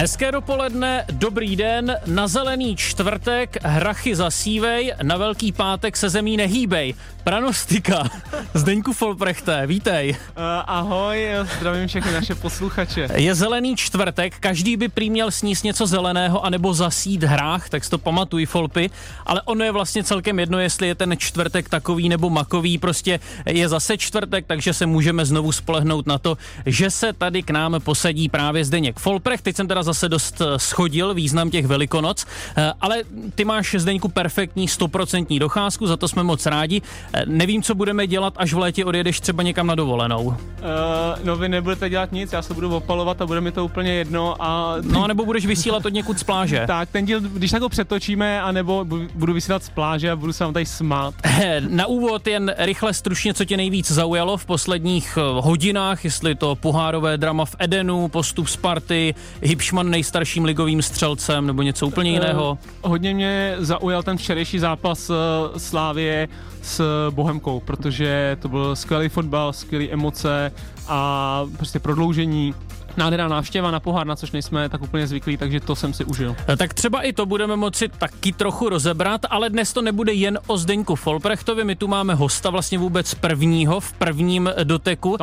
Hezké dopoledne, dobrý den, na zelený čtvrtek hrachy zasívej, na velký pátek se zemí nehýbej. Pranostika, Zdeňku Folprechte, vítej. Uh, ahoj, zdravím všechny naše posluchače. Je zelený čtvrtek, každý by prý měl sníst něco zeleného anebo zasít hrách, tak si to pamatuj Folpy, ale ono je vlastně celkem jedno, jestli je ten čtvrtek takový nebo makový, prostě je zase čtvrtek, takže se můžeme znovu spolehnout na to, že se tady k nám posadí právě Zdeněk Folprecht. Teď jsem teda zase dost eh, schodil význam těch velikonoc, eh, ale ty máš Zdeňku perfektní stoprocentní docházku, za to jsme moc rádi. Eh, nevím, co budeme dělat, až v létě odjedeš třeba někam na dovolenou. Uh, no vy nebudete dělat nic, já se budu opalovat a bude mi to úplně jedno a... No nebo budeš vysílat od někud z pláže. tak, ten díl, když tak ho přetočíme, anebo budu vysílat z pláže a budu se vám tady smát. Na úvod jen rychle stručně, co tě nejvíc zaujalo v posledních hodinách, jestli to pohárové drama v Edenu, postup Sparty, Hipšman nejstarším ligovým střelcem nebo něco úplně jiného? Uh, hodně mě zaujal ten včerejší zápas uh, Slávie s Bohemkou, protože to byl skvělý fotbal, skvělé emoce a prostě prodloužení nádherná návštěva na pohár, na což nejsme tak úplně zvyklí, takže to jsem si užil. E, tak třeba i to budeme moci taky trochu rozebrat, ale dnes to nebude jen o Zdeňku Folprechtovi, my tu máme hosta vlastně vůbec prvního v prvním doteku,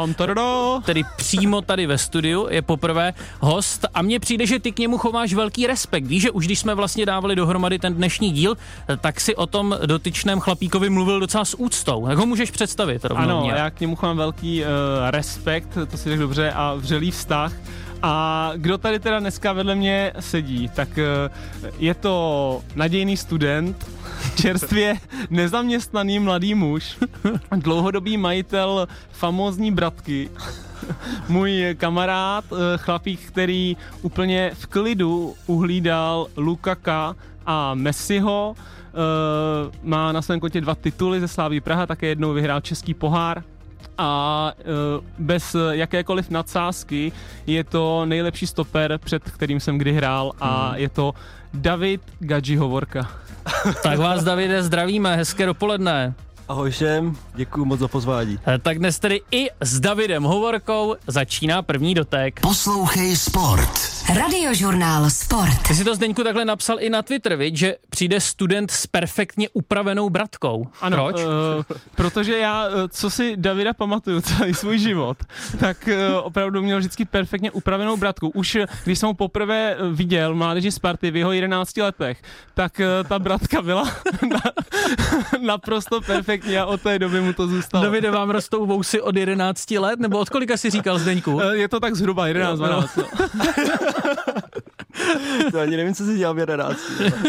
tedy přímo tady ve studiu, je poprvé host a mně přijde, že ty k němu chováš velký respekt. Víš, že už když jsme vlastně dávali dohromady ten dnešní díl, tak si o tom dotyčném chlapíkovi mluvil docela s úctou. Jak ho můžeš představit? Ano, mě? já k němu chovám velký uh, respekt, to si tak dobře, a vřelý vztah. A kdo tady teda dneska vedle mě sedí, tak eh, je to nadějný student, čerstvě nezaměstnaný mladý muž, dlouhodobý majitel famózní bratky, můj kamarád, eh, chlapík, který úplně v klidu uhlídal Lukaka a Messiho, Uh, má na svém kontě dva tituly ze Sláví Praha, také jednou vyhrál Český pohár a uh, bez jakékoliv nadsázky je to nejlepší stoper, před kterým jsem kdy hrál a hmm. je to David Gadži Hovorka. Tak vás, Davide, zdravíme, hezké dopoledne. Ahoj všem, děkuji moc za pozvání. Eh, tak dnes tedy i s Davidem Hovorkou začíná první dotek. Poslouchej Sport. Radiožurnál Sport. Ty si to Zdeňku takhle napsal i na Twitter, viď? že přijde student s perfektně upravenou bratkou. Ano, Proč? Uh, protože já, eh, co si Davida pamatuju celý svůj život, tak uh, opravdu měl vždycky perfektně upravenou bratku. Už když jsem ho poprvé viděl mládeži Sparty v jeho 11 letech, tak uh, ta bratka byla na, naprosto perfektní a od té doby mu to zůstalo. Davide, vám rostou vousy od 11 let, nebo od kolika si říkal Zdeňku? Je to tak zhruba 11-12. No. to ani nevím, co si dělal v 11.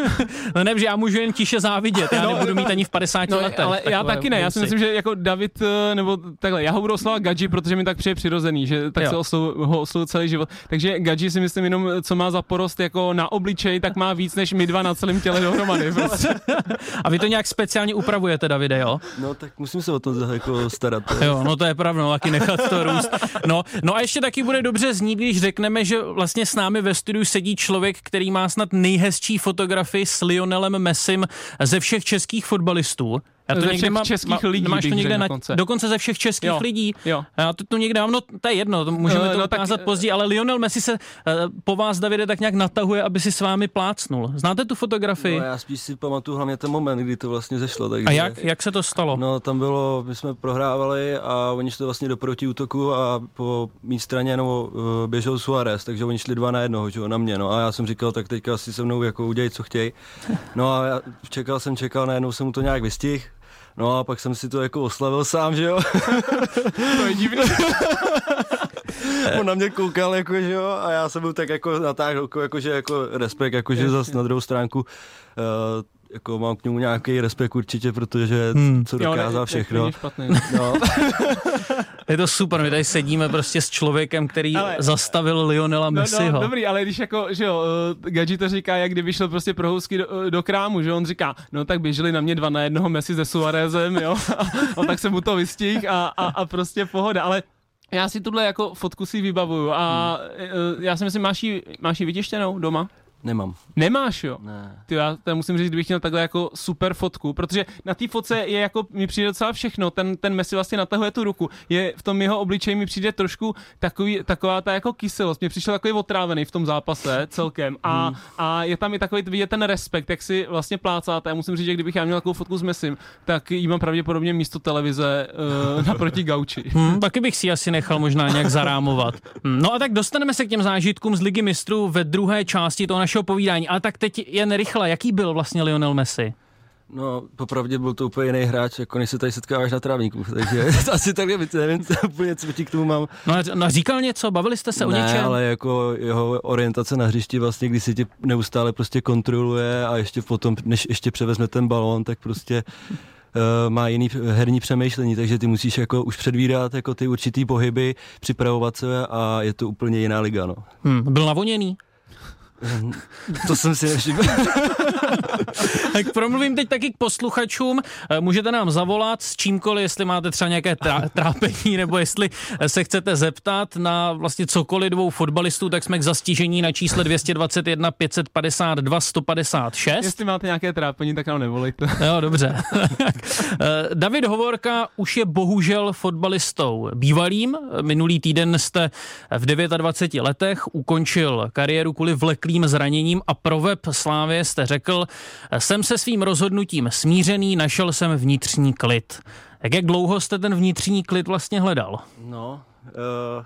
no ne, že já můžu jen tiše závidět, já no, nebudu mít ani v 50 no, letech. Ale já taky ne, já si myslím, že jako David, eh, nebo takhle, já ho budu oslovat Gadži, protože mi tak přijde přirozený, že tak jo. se oslou, ho oslovu celý život. Takže Gadži si myslím jenom, co má za porost jako na obličej, tak má víc než my dva na celém těle dohromady. Prostě. A vy to nějak speciálně upravujete, Davide, jo? No tak musím se o tom jako starat. Jo, no to je pravda, no, taky nechat to růst. No, no a ještě taky bude dobře znít, když řekneme, že vlastně s námi ve studiu sedí člověk, který má snad nejhezčí fotografii s Lionelem Messim ze všech českých fotbalistů. Já to ze někde mám, českých má, lidí, máš to někde dokonce. Na, dokonce ze všech českých jo, lidí. Jo. Já to tu někde mám, no to je jedno, to můžeme uh, to no, ukázat tak, později, ale Lionel Messi se uh, po vás, Davide, tak nějak natahuje, aby si s vámi plácnul. Znáte tu fotografii? No, já spíš si pamatuju hlavně ten moment, kdy to vlastně zešlo. Takže, a jak, jak se to stalo? No tam bylo, my jsme prohrávali a oni šli vlastně do protiútoku a po mý straně no, uh, běžel Suarez, takže oni šli dva na jednoho, že, na mě. No a já jsem říkal, tak teďka asi se mnou jako udělají, co chtějí. No a já čekal jsem, čekal, najednou jsem mu to nějak vystih No a pak jsem si to jako oslavil sám, že jo. to je divné. On na mě koukal, jako, že jo, a já jsem byl tak jako natáhl, jako, že jako respekt, jako, že zase na druhou stránku uh, jako mám k němu nějaký respekt určitě, protože hmm. co dokázal jo, ne, všechno. Špatný, no. je to super, my tady sedíme prostě s člověkem, který ale, zastavil Lionela Messiho. No, no, dobrý, ale když jako, že jo, uh, Gadži to říká, jak kdyby šel prostě pro housky do, uh, do, krámu, že on říká, no tak běželi na mě dva na jednoho Messi se Suarezem, jo, a, a tak se mu to vystih a, a, a prostě pohoda, ale já si tuhle jako fotku si vybavuju a hmm. uh, já si myslím, máš ji, máš ji vytištěnou doma? Nemám. Nemáš, jo? Ne. Ty, já to musím říct, kdybych měl takhle jako super fotku, protože na té fotce je jako, mi přijde docela všechno, ten, ten Messi vlastně natahuje tu ruku, je v tom jeho obličeji mi přijde trošku takový, taková ta jako kyselost, mě přišel takový otrávený v tom zápase celkem a, Hmm. a je tam i takový vidět ten respekt, jak si vlastně plácáte, já musím říct, že kdybych já měl takovou fotku s Messim, tak jí mám pravděpodobně místo televize uh, naproti gauči. Hmm, taky bych si ji asi nechal možná nějak zarámovat. Hmm, No a tak dostaneme se k těm zážitkům z Ligy mistrů ve druhé části toho našeho povídání. Ale tak teď jen rychle, jaký byl vlastně Lionel Messi? No, popravdě byl to úplně jiný hráč, jako než se tady setkáváš na trávníku, takže asi takhle, nevím, co úplně, co ti k tomu mám. No, no říkal něco, bavili jste se o ne, něčem? ale jako jeho orientace na hřišti vlastně, když si tě neustále prostě kontroluje a ještě potom, než ještě převezme ten balón, tak prostě uh, má jiný herní přemýšlení, takže ty musíš jako už předvídat jako ty určitý pohyby, připravovat se a je to úplně jiná liga, no. Hmm, byl navoněný? To jsem si nevšiml. Tak promluvím teď taky k posluchačům. Eh, Můžete nám zavolat s čímkoliv, jestli máte třeba nějaké trá- trápení, nebo jestli eh, se chcete zeptat na vlastně cokoliv dvou fotbalistů, tak jsme k zastížení na čísle 221 552 156. Jestli máte nějaké trápení, tak nám nevolejte. Jo, dobře. Eh, David Hovorka už je bohužel fotbalistou bývalým. Minulý týden jste v 29 letech ukončil kariéru kvůli vleklým zraněním a pro web Slávě jste řekl, jsem se svým rozhodnutím smířený, našel jsem vnitřní klid. Tak jak dlouho jste ten vnitřní klid vlastně hledal? No, uh,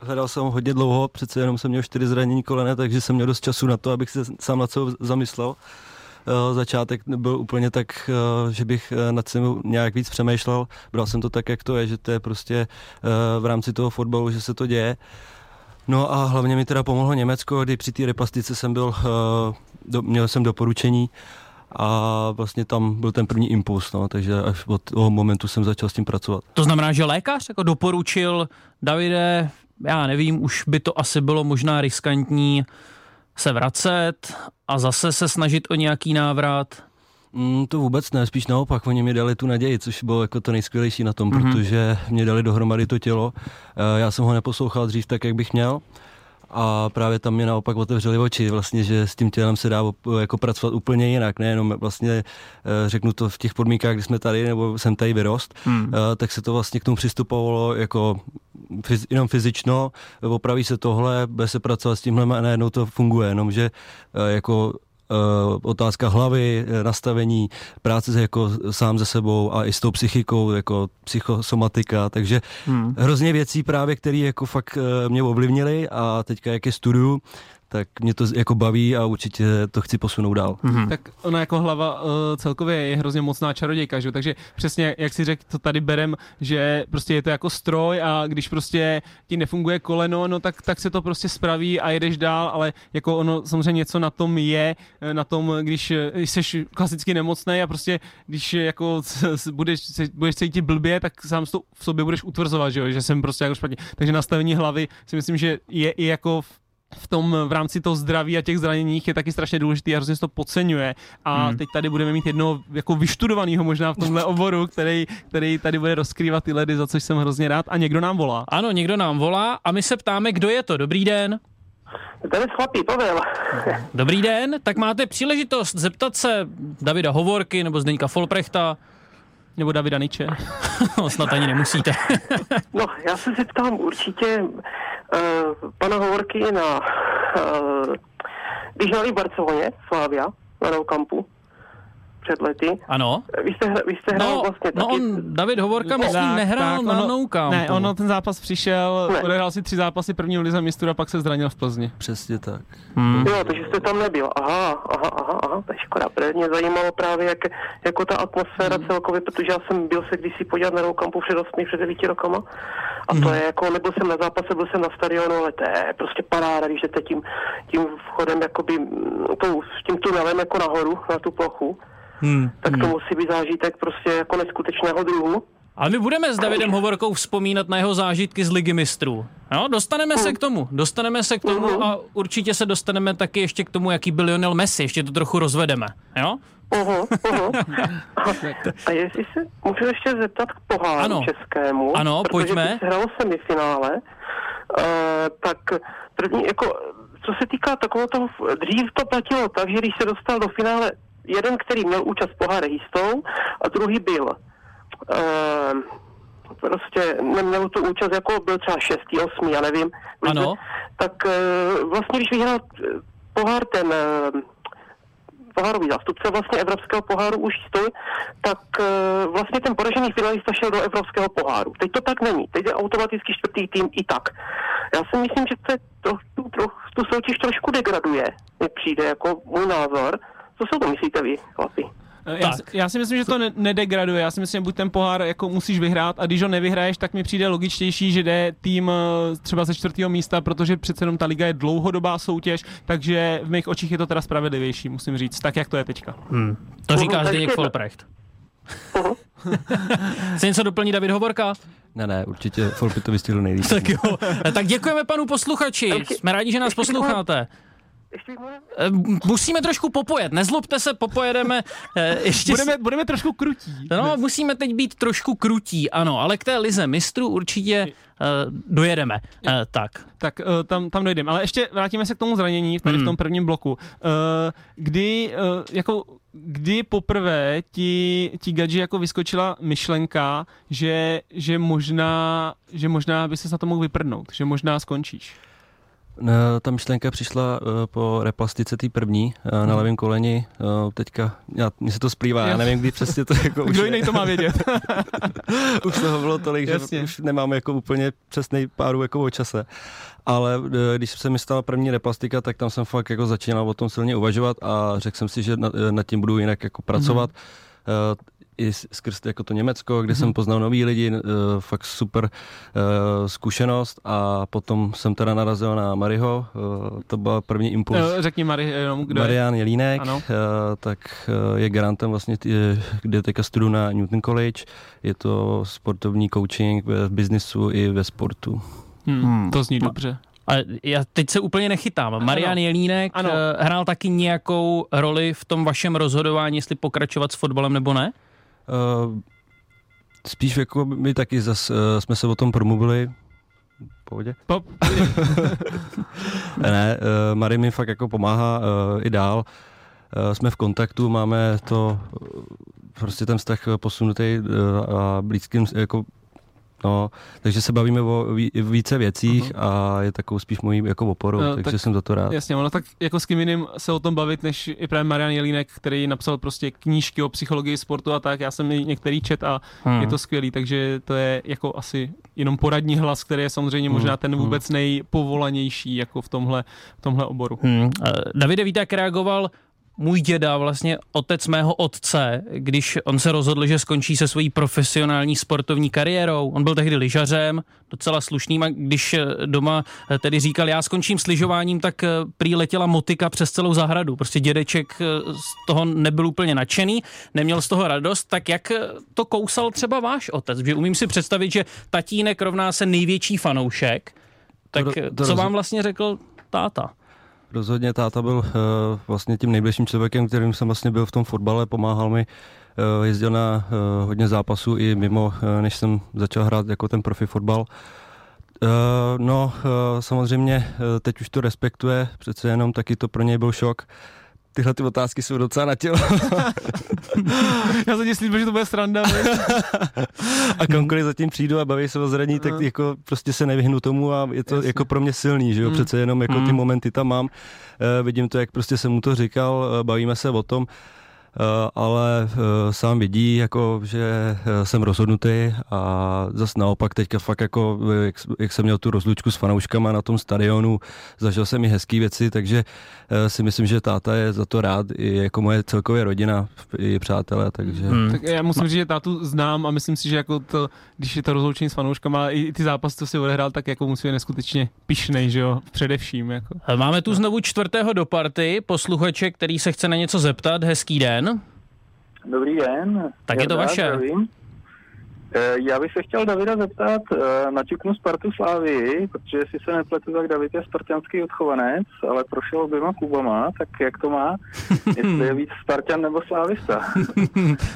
hledal jsem ho hodně dlouho, přece jenom jsem měl čtyři zranění kolene, takže jsem měl dost času na to, abych se sám na co zamyslel. Uh, začátek byl úplně tak, uh, že bych uh, nad tím nějak víc přemýšlel. Bral jsem to tak, jak to je, že to je prostě uh, v rámci toho fotbalu, že se to děje. No a hlavně mi teda pomohlo Německo, kdy při té replastice jsem byl, uh, do, měl jsem doporučení a vlastně tam byl ten první impuls, no, takže až od toho momentu jsem začal s tím pracovat. To znamená, že lékař jako doporučil, Davide, já nevím, už by to asi bylo možná riskantní se vracet a zase se snažit o nějaký návrat. Mm, to vůbec ne, spíš naopak, oni mi dali tu naději, což bylo jako to nejskvělejší na tom, mm-hmm. protože mě dali dohromady to tělo. Eh, Já jsem ho neposlouchal dřív tak, jak bych měl a právě tam mě naopak otevřeli oči, vlastně, že s tím tělem se dá jako pracovat úplně jinak, nejenom vlastně eh, řeknu to v těch podmínkách, kdy jsme tady, nebo jsem tady vyrost, hmm. tak se to vlastně k tomu přistupovalo jako jenom fyzično, opraví se tohle, bude se pracovat s tímhle a najednou to funguje, jenomže eh, jako otázka hlavy, eh, nastavení, práce jako sám se sebou a i s tou psychikou, jako psychosomatika, takže hmm. hrozně věcí právě, které jako fakt uh, mě ovlivnily a teďka jak je studiu, tak mě to jako baví a určitě to chci posunout dál. Mm-hmm. Tak ona jako hlava uh, celkově je hrozně mocná čarodějka, že? takže přesně jak si řekl, to tady berem, že prostě je to jako stroj a když prostě ti nefunguje koleno, no tak, tak se to prostě spraví a jedeš dál, ale jako ono samozřejmě něco na tom je, eh, na tom, když jsi klasicky nemocný a prostě když jako budeš, budeš cítit blbě, tak sám to v sobě budeš utvrzovat, že, jo? že jsem prostě jako špatně. Takže nastavení hlavy si myslím, že je i jako v v tom v rámci toho zdraví a těch zraněních je taky strašně důležitý a hrozně se to podceňuje. A hmm. teď tady budeme mít jednoho jako vyštudovaného možná v tomhle oboru, který, který tady bude rozkrývat ty ledy, za což jsem hrozně rád. A někdo nám volá. Ano, někdo nám volá a my se ptáme, kdo je to. Dobrý den. Tady chlapí, Pavel. Dobrý den, tak máte příležitost zeptat se Davida Hovorky nebo Zdeňka Folprechta. Nebo Davida Niče. no, snad ani nemusíte. no, já se zeptám určitě pana Hovorky na... Uh, hráli v Barceloně, Slávia, na Nou před lety. Ano. Vy jste, vy jste hrál no, vlastně no taky... on, David Hovorka, myslím, tak, nehrál tak, na ono, Nou Campu. Ne, ono ten zápas přišel, ne. odehrál si tři zápasy první lize mistru a pak se zranil v Plzni. Přesně tak. Hmm. Jo, takže jste tam nebyl. Aha, aha, aha, aha, to je škoda. Protože mě zajímalo právě, jak, jako ta atmosféra hmm. celkově, protože já jsem byl se kdysi podívat na Nou Campu před 8, před 9 rokama. A to je jako, nebyl jsem na zápase, byl jsem na stadionu, ale to je prostě paráda, když jdete tím, tím vchodem, jakoby, tou, tím tunelem jako nahoru, na tu plochu. Hmm. Tak to hmm. musí být zážitek prostě jako neskutečného druhu. A my budeme s Davidem Hovorkou vzpomínat na jeho zážitky z Ligy mistrů. No, dostaneme uh. se k tomu, dostaneme se k tomu uh-huh. a určitě se dostaneme taky ještě k tomu, jaký byl Lionel Messi, ještě to trochu rozvedeme, jo? Uhum, uhum. A, jestli se můžu ještě zeptat k poháru ano. českému, ano, protože pojďme. hralo semifinále, uh, tak první, jako co se týká takového toho, dřív to platilo tak, že když se dostal do finále jeden, který měl účast poháre jistou a druhý byl uh, prostě neměl tu účast, jako byl třeba šestý, osmý, já nevím. Ano. Tak uh, vlastně, když vyhrál eh, pohár ten uh, pohárový zástupce vlastně Evropského poháru už stojí, tak uh, vlastně ten poražený finalista šel do Evropského poháru. Teď to tak není. Teď je automaticky čtvrtý tým i tak. Já si myslím, že to je trochu, trochu, tu soutěž trošku degraduje, mi přijde jako můj názor. Co si to myslíte vy, chlapi? Já, si- já si myslím, že to ne- nedegraduje. Já si myslím, že buď ten pohár jako musíš vyhrát a když ho nevyhraješ, tak mi přijde logičtější, že jde tým eh, třeba ze čtvrtého místa, protože přece jenom ta liga je dlouhodobá soutěž, takže v mých očích je to teda spravedlivější, musím říct, tak jak to je teďka. Hmm. To říká Mhm, Zdeněk takže- Folprecht. Chce něco doplní David Hovorka? Ne, ne, určitě Folpy to vystihl nejlíp. Tak jo. Tak děkujeme panu posluchači. Jsme rádi, že nás posloucháte. Ještě Eh, Musíme trošku popojet, nezlobte se, popojedeme eh, ještě... s- Budeme, budeme trošku krutí. No, musíme teď být trošku krutí, ano, ale k té lize mistrů určitě uh, dojedeme. Uh, tak. Tak uh, tam, tam dojdeme. Ale ještě vrátíme se k tomu zranění tady v tom prvním bloku. Uh, kdy, uh, jako, kdy poprvé ti, ti Gadži jako vyskočila myšlenka, že, že, možná, že možná by se na to mohl vyprdnout, že možná skončíš. Ta myšlenka přišla uh, po replastice té první uh, na levém koleni. Uh, teďka, já, mně se to splývá, já nevím, kdy přesně to jako už Kdo je. jiný to má vědět? už toho bylo tolik, Jasně. že už nemám jako úplně přesný páru jako o čase. Ale eh, když se mi stala první replastika, tak tam jsem fakt jako začínal o tom silně uvažovat a řekl jsem si, že nad, nad tím budu jinak jako pracovat. Mm-hmm. I skrz jako to Německo, kde mm-hmm. jsem poznal nový lidi, eh, fakt super eh, zkušenost a potom jsem teda narazil na Mariho, eh, to byl první impuls. Řekni Mari, jenom kdo je. Marian Jelínek, Ano. eh, tak eh, je garantem vlastně, tý, kde teďka studuju na Newton College. Je to sportovní coaching ve biznisu i ve sportu. Hmm, to zní dobře. A já teď se úplně nechytám. Marian Jelínek Ano. hrál taky nějakou roli v tom vašem rozhodování, jestli pokračovat s fotbalem nebo ne? Eh, Spíš jako my taky zas, eh, jsme se o tom promluvili. Pohodě? Pop. Ne, uh, Mary mi fakt jako pomáhá uh, i dál. Uh, jsme v kontaktu, máme to uh, prostě ten vztah posunutý uh, a blízkým jako No, takže se bavíme o ví, více věcích uh-huh. a je takovou spíš mojí jako oporou, No, takže tak jsem za to rád. Jasně, ono tak jako s kým jiným se o tom bavit, než i právě Marian Jelínek, který napsal prostě knížky o psychologii sportu a tak. Já jsem některý čet a Hmm. je to skvělý, takže to je jako asi jenom poradní hlas, který je samozřejmě možná ten vůbec nejpovolanější jako v tomhle, v tomhle oboru. Hmm. Davide, víte, jak reagoval můj děda, vlastně otec mého otce, když on se rozhodl, že skončí se svojí profesionální sportovní kariérou. On byl tehdy lyžařem, docela slušným a když eh, doma eh, tedy říkal, já skončím s lyžováním, tak eh, prý letěla motika přes celou zahradu. Prostě dědeček z toho nebyl úplně nadšený, neměl z toho radost, tak jak to kousal třeba váš otec? Že umím si představit, že tatínek rovná se největší fanoušek, tak To- to co vám vlastně řekl táta? Rozhodně táta byl uh, vlastně tím nejbližším člověkem, kterým jsem vlastně byl v tom fotbale, pomáhal mi, uh, jezdil na uh, hodně zápasů i mimo, než jsem začal hrát jako ten profi fotbal. No, samozřejmě teď už to respektuje, přece jenom taky to pro něj byl šok. Tyhle ty otázky jsou docela na tělo. Já jsem ti slíbil, že to bude sranda. a kamkoliv zatím přijdu a baví se o zraní, tak jako prostě se nevyhnu tomu a je to Jasně. jako pro mě silný, že jo, přece jenom jako ty momenty tam mám, Eh, vidím to, jak prostě jsem mu to říkal, eh, bavíme se o tom, ale eh, sám vidí, jako, že eh, jsem rozhodnutý a zas naopak teďka fakt jako, eh, jak, jak jsem měl tu rozlučku s fanouškama na tom stadionu, zažil jsem i hezký věci, takže eh, si myslím, že táta je za to rád, i jako moje celkově rodina, i přátelé, takže... Hmm. Tak já musím říct, že tátu znám a myslím si, že jako to, když je to rozloučení s fanouškama, i ty zápasy, co si odehrál, tak jako musí být neskutečně pišnej, že jo, především. Jako. Máme tu znovu čtvrtého do party, posluchače, který se chce na něco zeptat. Hezký den. Dobrý den. Tak je to vaše. Zdravím. Eh, Já bych se chtěl Davida zeptat, eh, naťuknu Spartu Slávii, protože jestli se nepletu, tak David je spartianský odchovanec, ale prošel oběma klubama, tak jak to má? Jestli je víc Spartan nebo Slávista?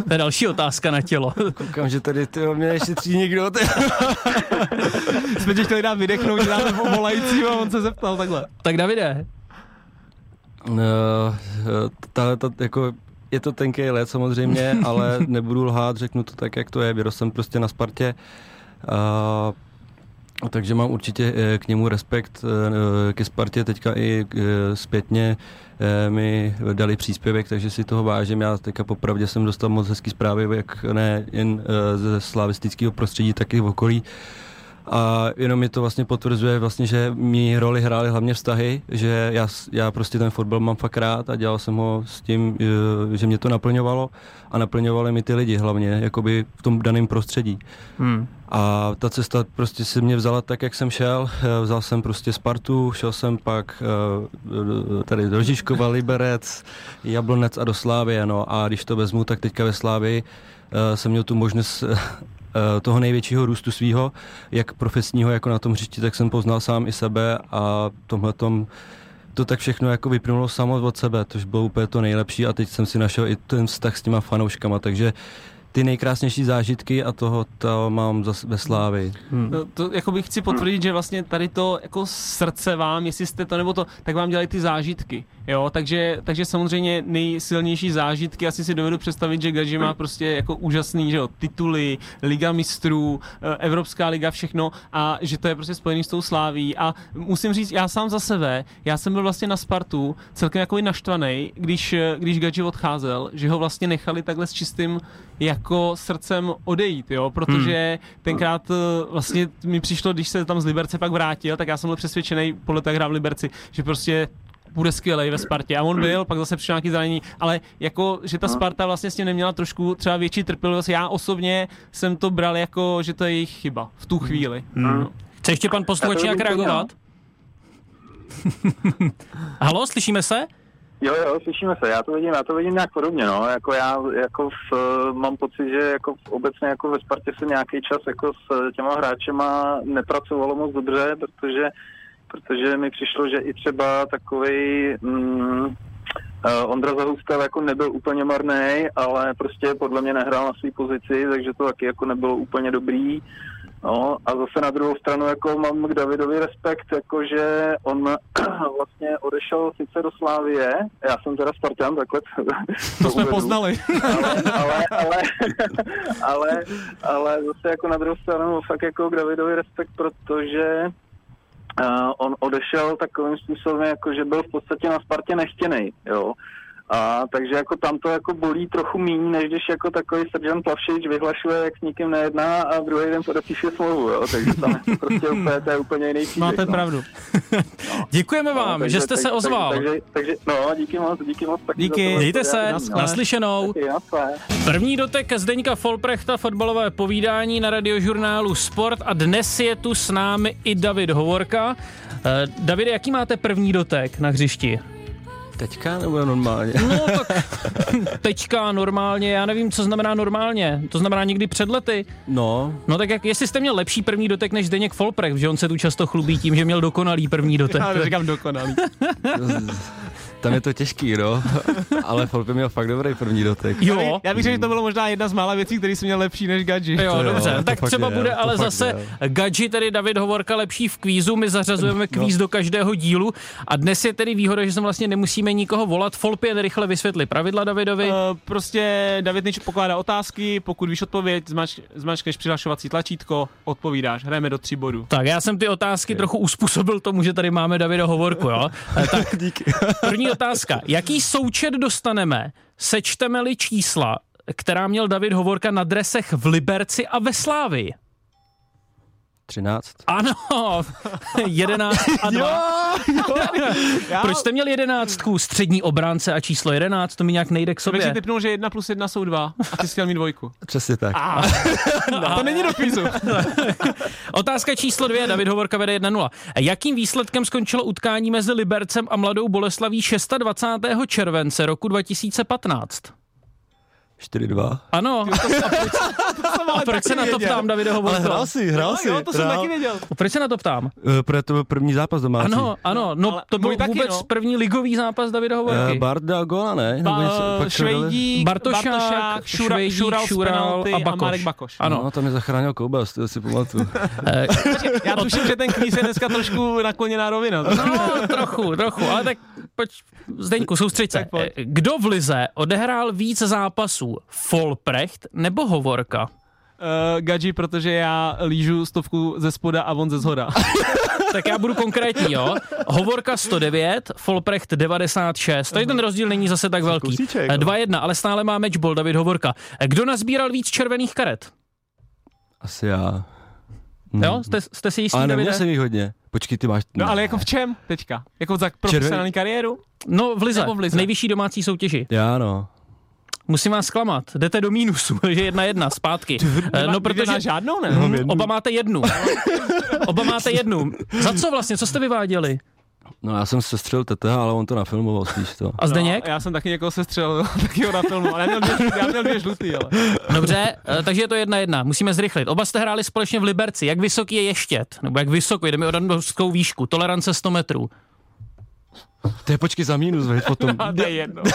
To je další otázka na tělo. Koukám, že tady ty mě nešetří nikdo. Ty. Jsme tě chtěli dát vydechnout, že dáme volajícího a on se zeptal takhle. tak Davide, No, ta, ta, jako, je to tenký let samozřejmě, ale nebudu lhát, řeknu to tak, jak to je. Vyrostl jsem prostě na Spartě. A, takže mám určitě eh, k němu respekt eh, ke Spartě, teďka i zpětně mi dali příspěvek, takže si toho vážím. Já teďka popravdě jsem dostal moc hezký zprávy, jak ne jen ze slavistického prostředí, tak i v okolí. A jenom mi to vlastně potvrzuje, vlastně, že mi roli hrály hlavně vztahy, že já, já prostě ten fotbal mám fakt rád a dělal jsem ho s tím, že mě to naplňovalo a naplňovali mi ty lidi hlavně, jakoby v tom daném prostředí. hmm. A ta cesta prostě se mě vzala tak, jak jsem šel. Eh, Vzal jsem prostě Spartu, šel jsem pak eh, tady do Žižkova, Liberec, Jablonec a do Slávy. No. A když to vezmu, tak teďka ve Slávii eh, jsem měl tu možnost toho největšího růstu svýho, jak profesního, jako na tom hřišti, tak jsem poznal sám i sebe a tomhle to tak všechno jako vyplynulo samo od sebe, což bylo úplně to nejlepší a teď jsem si našel i ten vztah s těma fanouškama, takže ty nejkrásnější zážitky a toho to mám ve Slávii. No, to jako bych chci potvrdit, že vlastně tady to jako srdce vám, jestli jste to nebo to, tak vám dělají ty zážitky, jo, takže, takže samozřejmě nejsilnější zážitky, asi si dovedu představit, že Gaji má prostě jako úžasný, že jo, tituly, Liga mistrů, eh, Evropská liga, všechno a že to je prostě spojený s tou sláví. A musím říct, já sám za sebe, já jsem byl vlastně na Spartu celkem jako naštvaný, když, eh, když Gaji odcházel, že ho vlastně nechali takhle s čistým jako srdcem odejít, jo, protože tenkrát eh, vlastně mi přišlo, když se tam z Liberce pak vrátil, tak já jsem byl přesvědčený, podle toho, jak hrál v Liberci, že prostě bude skvělej ve Spartě. A on byl, pak zase přišel nějaký zranění, ale jako, že ta Sparta vlastně s tím neměla trošku třeba větší trpělivost. Já osobně jsem to bral jako, že to je jejich chyba v tu chvíli. No. chce ještě pan posluchač nějak vidím reagovat? Halo, slyšíme se? Jo, jo, slyšíme se, já to vidím, já to vidím nějak podobně, no, jako já jako v, mám pocit, že jako v, obecně jako ve Spartě se nějaký čas jako s těma hráčema nepracovalo moc dobře, protože, protože mi přišlo, že i třeba takový mm, uh, Ondra Zahustal jako nebyl úplně marný, ale prostě podle mě nehrál na své pozici, takže to taky jako nebylo úplně dobrý. No a zase na druhou stranu jako mám k Davidovi respekt, jakože on vlastně odešel sice do Slávie, já jsem teda Spartan, takhle to, To jsme uvedu. poznali. ale, ale, ale, ale, ale zase jako na druhou stranu fakt jako k Davidovi respekt, protože uh, on odešel takovým způsobem, jako že byl v podstatě na Spartě nechtěný, jo. A takže jako tam to jako bolí trochu méně, než když jako takový Srdžan Plavšič vyhlašuje, jak s nikým nejedná a druhý den podepíše smlouvu, jo. Takže tam je to prostě úplně, to je úplně jiný příběh, Máte no. pravdu. Děkujeme vám, No, takže- že jste se takže- ozval. Takže, takže, no, díky moc, díky moc. taky Díky. za to, Mějte se, to, naslyšenou. Taky, nasle. První dotek Zdeňka Folprechta, fotbalové povídání na radiožurnálu Sport a dnes je tu s námi i David Hovorka. Eh, Davide, jaký máte první dotek na hřišti? Teďka nebo normálně? No tak teďka normálně, já nevím, co znamená normálně. To znamená někdy před lety. No, No tak jak, jestli jste měl lepší první dotek než Zdeněk Folprecht, že on se tu často chlubí tím, že měl dokonalý první dotek. Já říkám dokonalý. tam je to těžký, no. Ale Folpe měl fakt dobrý první dotek. Jo, Já bych řekl, že to bylo možná jedna z mála věcí, které jsem měl lepší než Gadži. Jo, To jo, dobře, tak třeba je, bude ale zase je. Gadži, tedy David Hovorka, lepší v kvízu, my zařazujeme kvíz do každého dílu a dnes je tedy výhoda, že se vlastně nemusíme nikoho volat. Folp jen rychle vysvětli pravidla Davidovi. Uh, prostě David Nič pokládá otázky, pokud víš odpověď, zmač, zmačkneš přihlašovací tlačítko, odpovídáš, hrajeme do tří bodů. Tak já jsem ty otázky trochu uspůsobil tomu, že tady máme Davida Hovorku, jo? Eh, Tak Díky. první otázka. Jaký součet dostaneme, sečteme-li čísla, která měl David Hovorka na dresech v Liberci a ve Slávii? 13. Ano, 11 a 2. Já, Proč jste měl jedenáctku, střední obránce a číslo 11? To mi nějak nejde k To bych si sobě. typnul, že jedna plus jedna jsou dva a ty jsi chtěl mít dvojku. Přesně tak. A, to není do kvízu. Otázka číslo dvě, David Hovorka vede 1-0. Jakým výsledkem skončilo utkání mezi Libercem a Mladou Boleslaví 26. července roku 2015? 4-2. Ano. A proč se na to ptám, Davide Ale Hovorko? hrál si, hrál si. Jo, to jsem hrál. taky věděl. Proč se na to ptám? Eh, Protože to byl první zápas domácí. Ano, ano, no Ale to byl taky, vůbec no. první ligový zápas Davida Eh, Hovorky. Bart dal gola, ne? Nebo Ba? Švejdík, Bartošák, Bartošák, Šura, Švejdík, Šural, Šural a a, Bakoš. Marek Bakoš. Ano. No, tam je zachránil Koubas, to si pamatuju. Eh, Já tuším, že ten kvíz je dneska trošku nakloněná rovina. No, trochu, trochu, ale tak pojď, Zdeňku, soustřeď se. Eh, Kdo v Lize odehrál víc zápasů? Folprecht nebo Hovorka? Uh, Gadži, protože já lížu stovku ze spoda a on ze zhora. Tak já budu konkrétní, jo. Hovorka 109, Folprecht 96. Tady ten rozdíl není zase tak velký. kousíček, Eh, no. 2-1, ale stále má matchball David Hovorka. Kdo nazbíral víc červených karet? Asi já. Hm. Jo, jste, jste si jistý, Ale neměl jsem jich hodně. Počkej, ty máš... No ale jako v čem teďka? Jako za profesionální kariéru? No, v Lize, Nebo v Lize. v nejvyšší domácí soutěži. Já no. Musím vás zklamat, jdete do mínusu, že jedna jedna, zpátky. Eh, Nemá- No, protože žádnou, ne? Hmm, oba máte jednu. Oba máte jednu. Za co vlastně? Co jste vyváděli? No já jsem sestřelil TTH, ale on to nafilmoval spíš to. A Zdeněk? No, já jsem taky někoho sestřelil, taky ho na filmu, ale já měl dvě, já měl dvě žlutý, ale. Dobře, eh, takže je to jedna jedna. Musíme zrychlit. Oba jste hráli společně v Liberci. Jak vysoký je ještět? Nebo jak vysoko? Jdeme o danovskou výšku. Tolerance 100 metrů. To je počkej za mínus, veď potom. A to je jedno.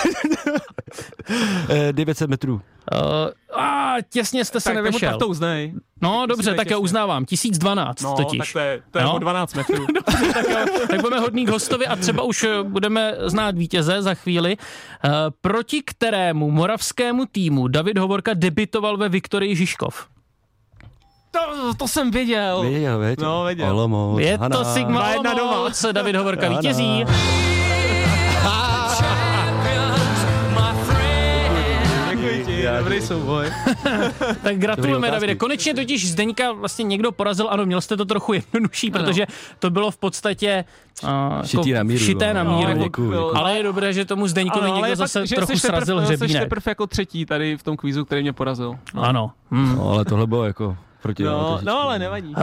Eh, 900 metrů. Uh, a těsně jste se tak, nevyšel. tak to uznej. No dobře, tak já uznávám. 1012 No, totiž. tak to je, to je No. o 12 metrů. tak, jo, tak budeme hodný k hostovi a třeba už eh, budeme znát vítěze za chvíli. Uh, proti kterému moravskému týmu David Hovorka debitoval ve Viktorii Žižkov? To, to jsem věděl. Věděl, veď? No, věděl. Olomouc, Je Hana. to Sigma. Olomouc, David Hovorka vítězí. Já dobrý souboj. Tak gratulujeme, Davide. Konečně totiž Zdeňka vlastně někdo porazil, ano, měl jste to trochu jednodušší, protože to bylo v podstatě uh, Šitý na míru, šité na no. míru. No, děkuju, děkuju. Ale je dobré, že tomu Zdeňkovi někdo je zase že trochu jsi teprv- srazil Jsi hřebínek. teprve jako třetí tady v tom kvízu, který mě porazil. Ano. Hmm. No, ale tohle bylo jako proti No, no ale nevadí.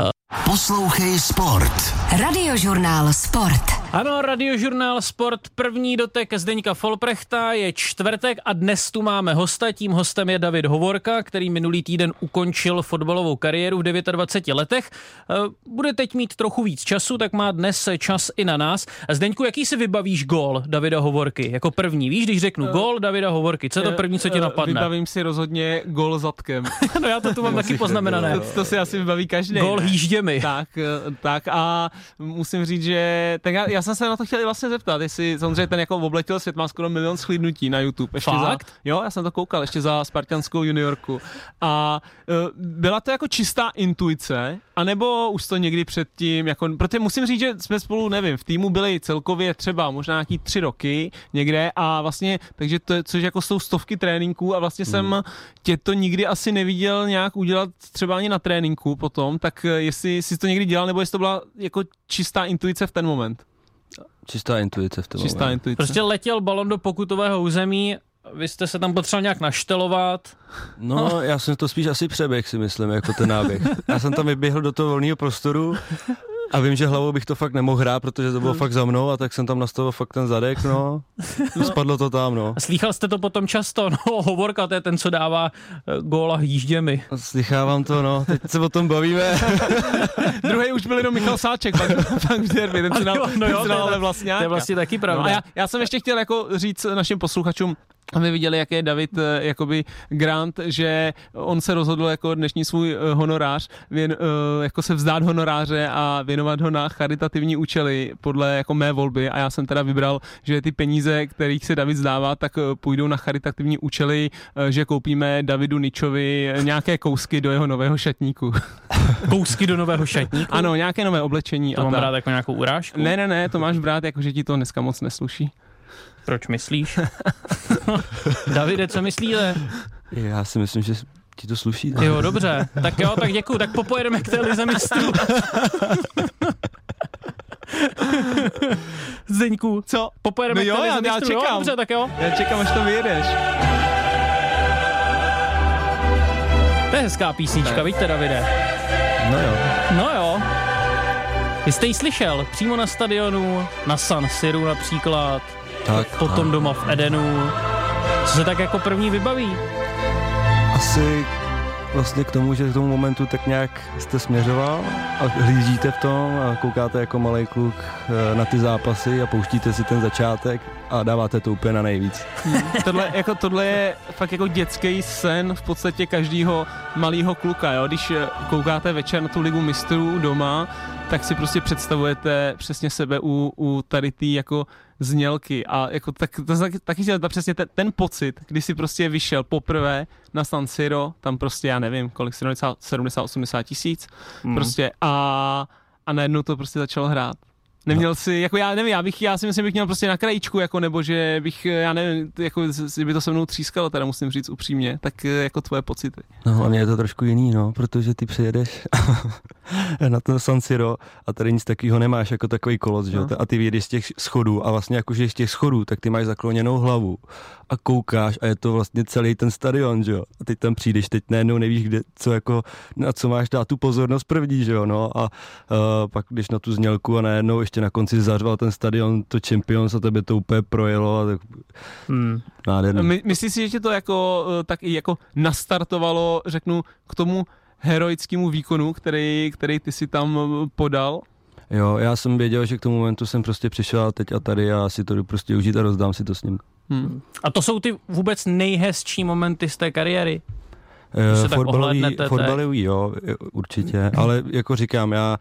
Poslouchej Sport. Radiožurnál Sport. Ano, radiožurnál Sport, první dotek Zdeňka Folprechta, je čtvrtek a dnes tu máme hosta, tím hostem je David Hovorka, který minulý týden ukončil fotbalovou kariéru v 29 letech. Eh, Bude teď mít trochu víc času, tak má dnes čas i na nás. Zdeňku, jaký si vybavíš gól Davida Hovorky? Jako první, víš, když řeknu gól Davida Hovorky, co je to první, co ti Eh, napadne? Vybavím si rozhodně gol zadkem. No já to tu mám taky poznamenané. To, to si asi vybaví každý. Gól hýžděmi. Tak, eh, tak a musím říct, že tak já, já jsem se na to chtěl i vlastně zeptat, jestli samozřejmě ten jako obletěl svět má skoro milion schlídnutí na YouTube. Ještě Fakt? Za, jo, já jsem to koukal ještě za Spartanskou juniorku. A uh, byla to jako čistá intuice, anebo už to někdy předtím, jako, protože musím říct, že jsme spolu, nevím, v týmu byli celkově třeba možná nějaký tři roky někde a vlastně, takže to je, což jako jsou stovky tréninků a vlastně jsem tě to nikdy asi neviděl nějak udělat třeba ani na tréninku potom, tak eh, jestli jsi to někdy dělal, nebo jestli to byla jako čistá intuice v ten moment. Čistá intuice v tom. Čistá momentu. intuice. Prostě letěl balon do pokutového území, vy jste se tam potřeboval nějak naštelovat. No, já jsem to spíš asi přeběh, si myslím, jako ten náběh. Já jsem tam vyběhl do toho volného prostoru a vím, že hlavou bych to fakt nemohl hrát, protože to bylo fakt za mnou a tak jsem tam nastavil fakt ten zadek, no. Spadlo to tam, no. A Slýchal jste to potom často, no Hovorka, to je ten, co dává eh, góla hýžděmi. Slychávám to, no. Teď se o tom bavíme. Druhý už byl jenom Michal Sáček, pak, pak v derby, ten dal, jo, no jo, ale vlastně To je vlastně taky pravda. No a já, já jsem ještě chtěl jako říct našim posluchačům, aby viděli, jak je David eh, jakoby grant, že on se rozhodl jako dnešní svůj eh, honorář, věn, eh, jako se vzdát honoráře a věnovat ho na charitativní účely podle jako mé volby a já jsem teda vybral, že ty peníze, kterých se David zdává, tak půjdou na charitativní účely, že koupíme Davidu Ničovi nějaké kousky do jeho nového šatníku. Kousky do nového šatníku. ano, nějaké nové oblečení To a mám tak. brát jako nějakou urážku? Ne, ne, ne, to máš brát, jako že ti to dneska moc nesluší. Proč myslíš? Davide, co myslíte? Já si myslím, že ti to sluší. tak. Jo, dobře. Tak jo, tak děkuju. Tak popojedeme k té lize mistrů. Zdeňku, Co? popojedeme No jo, k té lize já- já mistrů. Jo, čekám. dobře, tak jo. Já čekám, až to vyjedeš. To je hezká písnička, víte, Davide? No jo. No jo. Vy jste ji slyšel přímo na stadionu, na San Siru například, Tak. potom doma v Edenu. Co se tak jako první vybaví? asi vlastně k tomu, že k tomu momentu tak nějak jste směřoval a hlížíte v tom a koukáte jako malý kluk eh, na ty zápasy a pouštíte si ten začátek a dáváte to úplně na nejvíc. Hmm. tohle, jako, tohle je fakt jako dětský sen v podstatě každého malého kluka, jo? Když eh, koukáte večer na tu ligu mistrů doma, tak si prostě představujete přesně sebe u, u tady tý jako znělky a jako tak, to, taky, taky přesně ten, ten pocit, kdy si prostě vyšel poprvé na San Siro, tam prostě já nevím, kolik 70-80 tisíc, mm. prostě a, a najednou to prostě začalo hrát. Neměl no. si, jako já nevím, já bych, já si myslím, bych měl prostě na krajíčku, jako nebo že bych, já nevím, jako by to se mnou třískalo, teda musím říct upřímně, tak jako tvoje pocity. No hlavně je to trošku jiný, no, protože ty přijedeš na ten San Siro a tady nic takového nemáš, jako takový kolos, no. že? A ty vyjedeš z těch schodů a vlastně jakože z těch schodů, tak ty máš zakloněnou hlavu a koukáš a je to vlastně celý ten stadion, že jo. A teď tam přijdeš, teď najednou nevíš, kde, co jako, na co máš dát tu pozornost první, že jo, no. A uh, pak když na tu znělku a najednou ještě na konci zařval ten stadion, to Champions a tebe to úplně projelo a tak hmm. nádherný. My, myslíš si, že tě to jako, eh, tak i jako nastartovalo, řeknu, k tomu heroickému výkonu, který, který ty si tam eh, podal? Jo, já jsem věděl, že k tomu momentu jsem prostě přišel teď a tady a si to jdu prostě užít a rozdám si to s ním. Hmm. A to jsou ty vůbec nejhezčí momenty z té kariéry? Uh, fotbalový, fotbalový, jo, určitě, ale jako říkám, já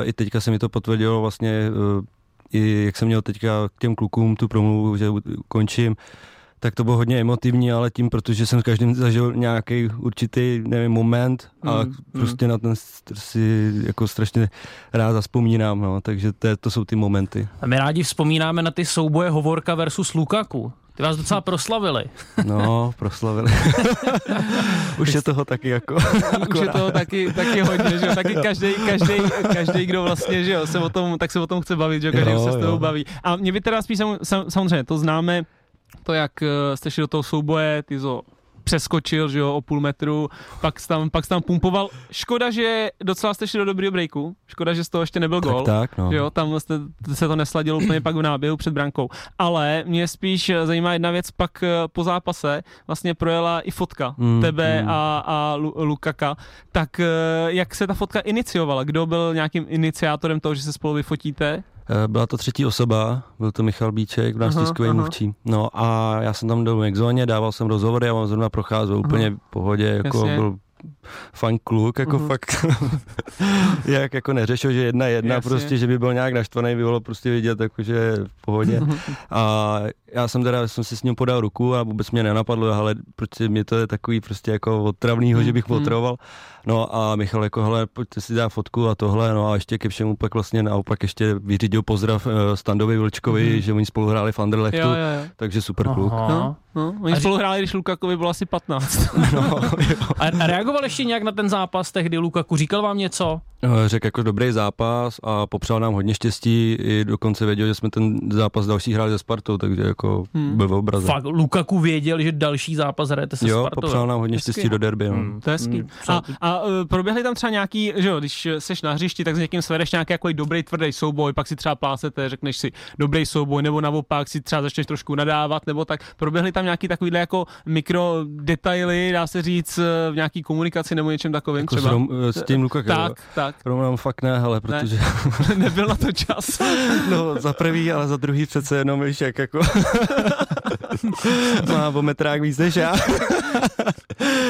uh, i teďka se mi to potvrdilo vlastně, uh, i jak jsem měl teďka k těm klukům tu promluvu, že končím, tak to bylo hodně emotivní, ale tím, protože jsem s každým zažil nějaký určitý, nevím, moment a mm, prostě mm. na ten si jako strašně rád zaspomínám, no, takže to, to jsou ty momenty. A my rádi vzpomínáme na ty souboje Hovorka versus Lukaku. Ty vás docela proslavili. No, proslavili. Už je toho taky jako. Už je toho taky, taky hodně, že jo? Taky každý, každý, každý, kdo vlastně, že jo, se o tom, tak se o tom chce bavit, že jo, každý jo, se s toho baví. A mě by teda spíš samozřejmě, to známe, to, jak eh, jste šli do toho souboje, ty zo přeskočil, že jo, o půl metru, pak jsi tam, pak jsi tam pumpoval. Škoda, že docela jste šli do dobrého breaku, škoda, že z toho ještě nebyl gol, tak, tak, no. jo, tam jste, se to nesladilo úplně pak v náběhu před brankou. Ale mě spíš zajímá jedna věc, pak eh, po zápase vlastně projela i fotka mm, tebe mm. a, a Lukaka, tak eh, jak se ta fotka iniciovala? Kdo byl nějakým iniciátorem toho, že se spolu vyfotíte? Eh, byla to třetí osoba, byl to Michal Bíček, náš tiskový mluvčí. No a já jsem tam do zóně, dával jsem rozhovory a on zrovna procházel úplně v pohodě, jako Jasně. byl fajn kluk, jako uh-huh. fakt, jak jako neřešil, že jedna jedna, Jasně. prostě, že by byl nějak naštvaný, by bylo prostě vidět, jako, že v pohodě. A já jsem teda, jsem si s ním podal ruku a vůbec mě nenapadlo, ale protože mě to je takový prostě jako otravnýho, že bych mhm. otravoval. No a Michal jako, hele, pojďte si dát fotku a tohle, no a ještě ke všemu pak vlastně naopak ještě vyřídil pozdrav uh, Standovi Vlčkovi, mm. že oni spolu hráli v Anderlechtu, jo, jo, jo. takže super Aha. kluk. No, no, oni a spolu hráli, když Lukakovi bylo asi 15. no, a reagoval ještě nějak na ten zápas tehdy Lukaku, říkal vám něco? Eh, řekl jako dobrý zápas a popřál nám hodně štěstí, i dokonce věděl, že jsme ten zápas další hráli ze Spartou, takže jako hmm. byl v obraze. Fakt, Lukaku věděl, že další zápas hrajete se jo, Spartou. Jo, popřál nám hodně hezky. štěstí do derby. No. Hmm, to je hezký. Hmm. A, a uh, proběhly tam třeba nějaký, že jo, když seš na hřišti, tak s někým svedeš nějaký jako dobrý tvrdý souboj, pak si třeba plácete, řekneš si dobrý souboj, nebo naopak si třeba začneš trošku nadávat, nebo tak. Proběhly tam nějaký takovýhle jako mikro detaily, dá se říct, v nějaký komunikaci nebo něčem takovým jako třeba. S, Rom, s tím Lukakem. Tak, tak. Roman fakt ne, hele, protože... Ne, nebyl na to čas. no, za prvý, ale za druhý přece jenom, víš, jak jako... Má o metrák víc než já.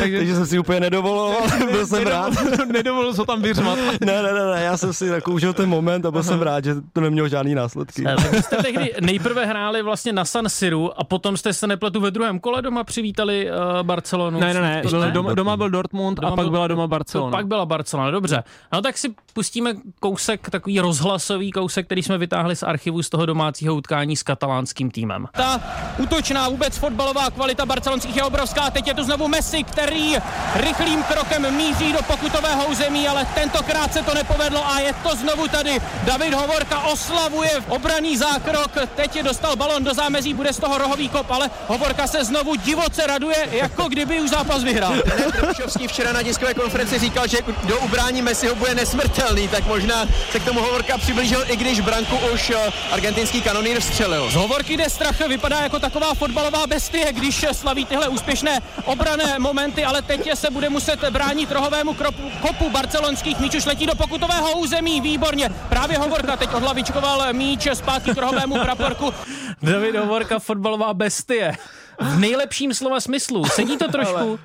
Takže, Takže jsem si úplně nedovoloval, byl jsem rád. Nedovolil se tam vyřvat. ne, ne, ne, ne, já jsem si jako užil ten moment a byl Aha. jsem rád, že to nemělo žádný následky. Vy jste tehdy nejprve hráli vlastně na San Siru a potom jste se nepletu ve druhém kole doma přivítali uh, Barcelonu. Ne, ne, ne, ne? Doma, doma byl Dortmund doma a pak byl, byla doma Barcelona. Pak byla Barcelona, dobře. No tak si pustíme kousek, takový rozhlasový kousek, který jsme vytáhli z archivu z toho domácího utkání s katalánským týmem. Ta útočná vůbec fotbalová kvalita barcelonských je obrovská. Teď je tu znovu Messi, který rychlým krokem míří do pokutového území, ale tentokrát se to nepovedlo a je to znovu tady. David Hovorka oslavuje obraný zákrok. Teď je dostal balon do zámezí, bude z toho rohový kop, ale Hovorka se znovu divoce raduje, jako kdyby už zápas vyhrál. Trpišovský včera na diskové konferenci říkal, že do ubrání Messiho bude nesmrtelný, tak možná se k tomu Hovorka přiblížil, i když branku už eh, argentinský kanonýr vstřelil. Z Hovorky jde strach, vypadá jako taková fotbalová bestie, když slaví tyhle úspěšné obrané momenty, ale teď se bude muset bránit rohovému kropu, kopu barcelonských míč, už letí do pokutového území, výborně. Právě Hovorka teď odhlavičkoval míč zpátky k rohovému praporku. David Hovorka, fotbalová bestie. V nejlepším slova smyslu. Sedí to trošku?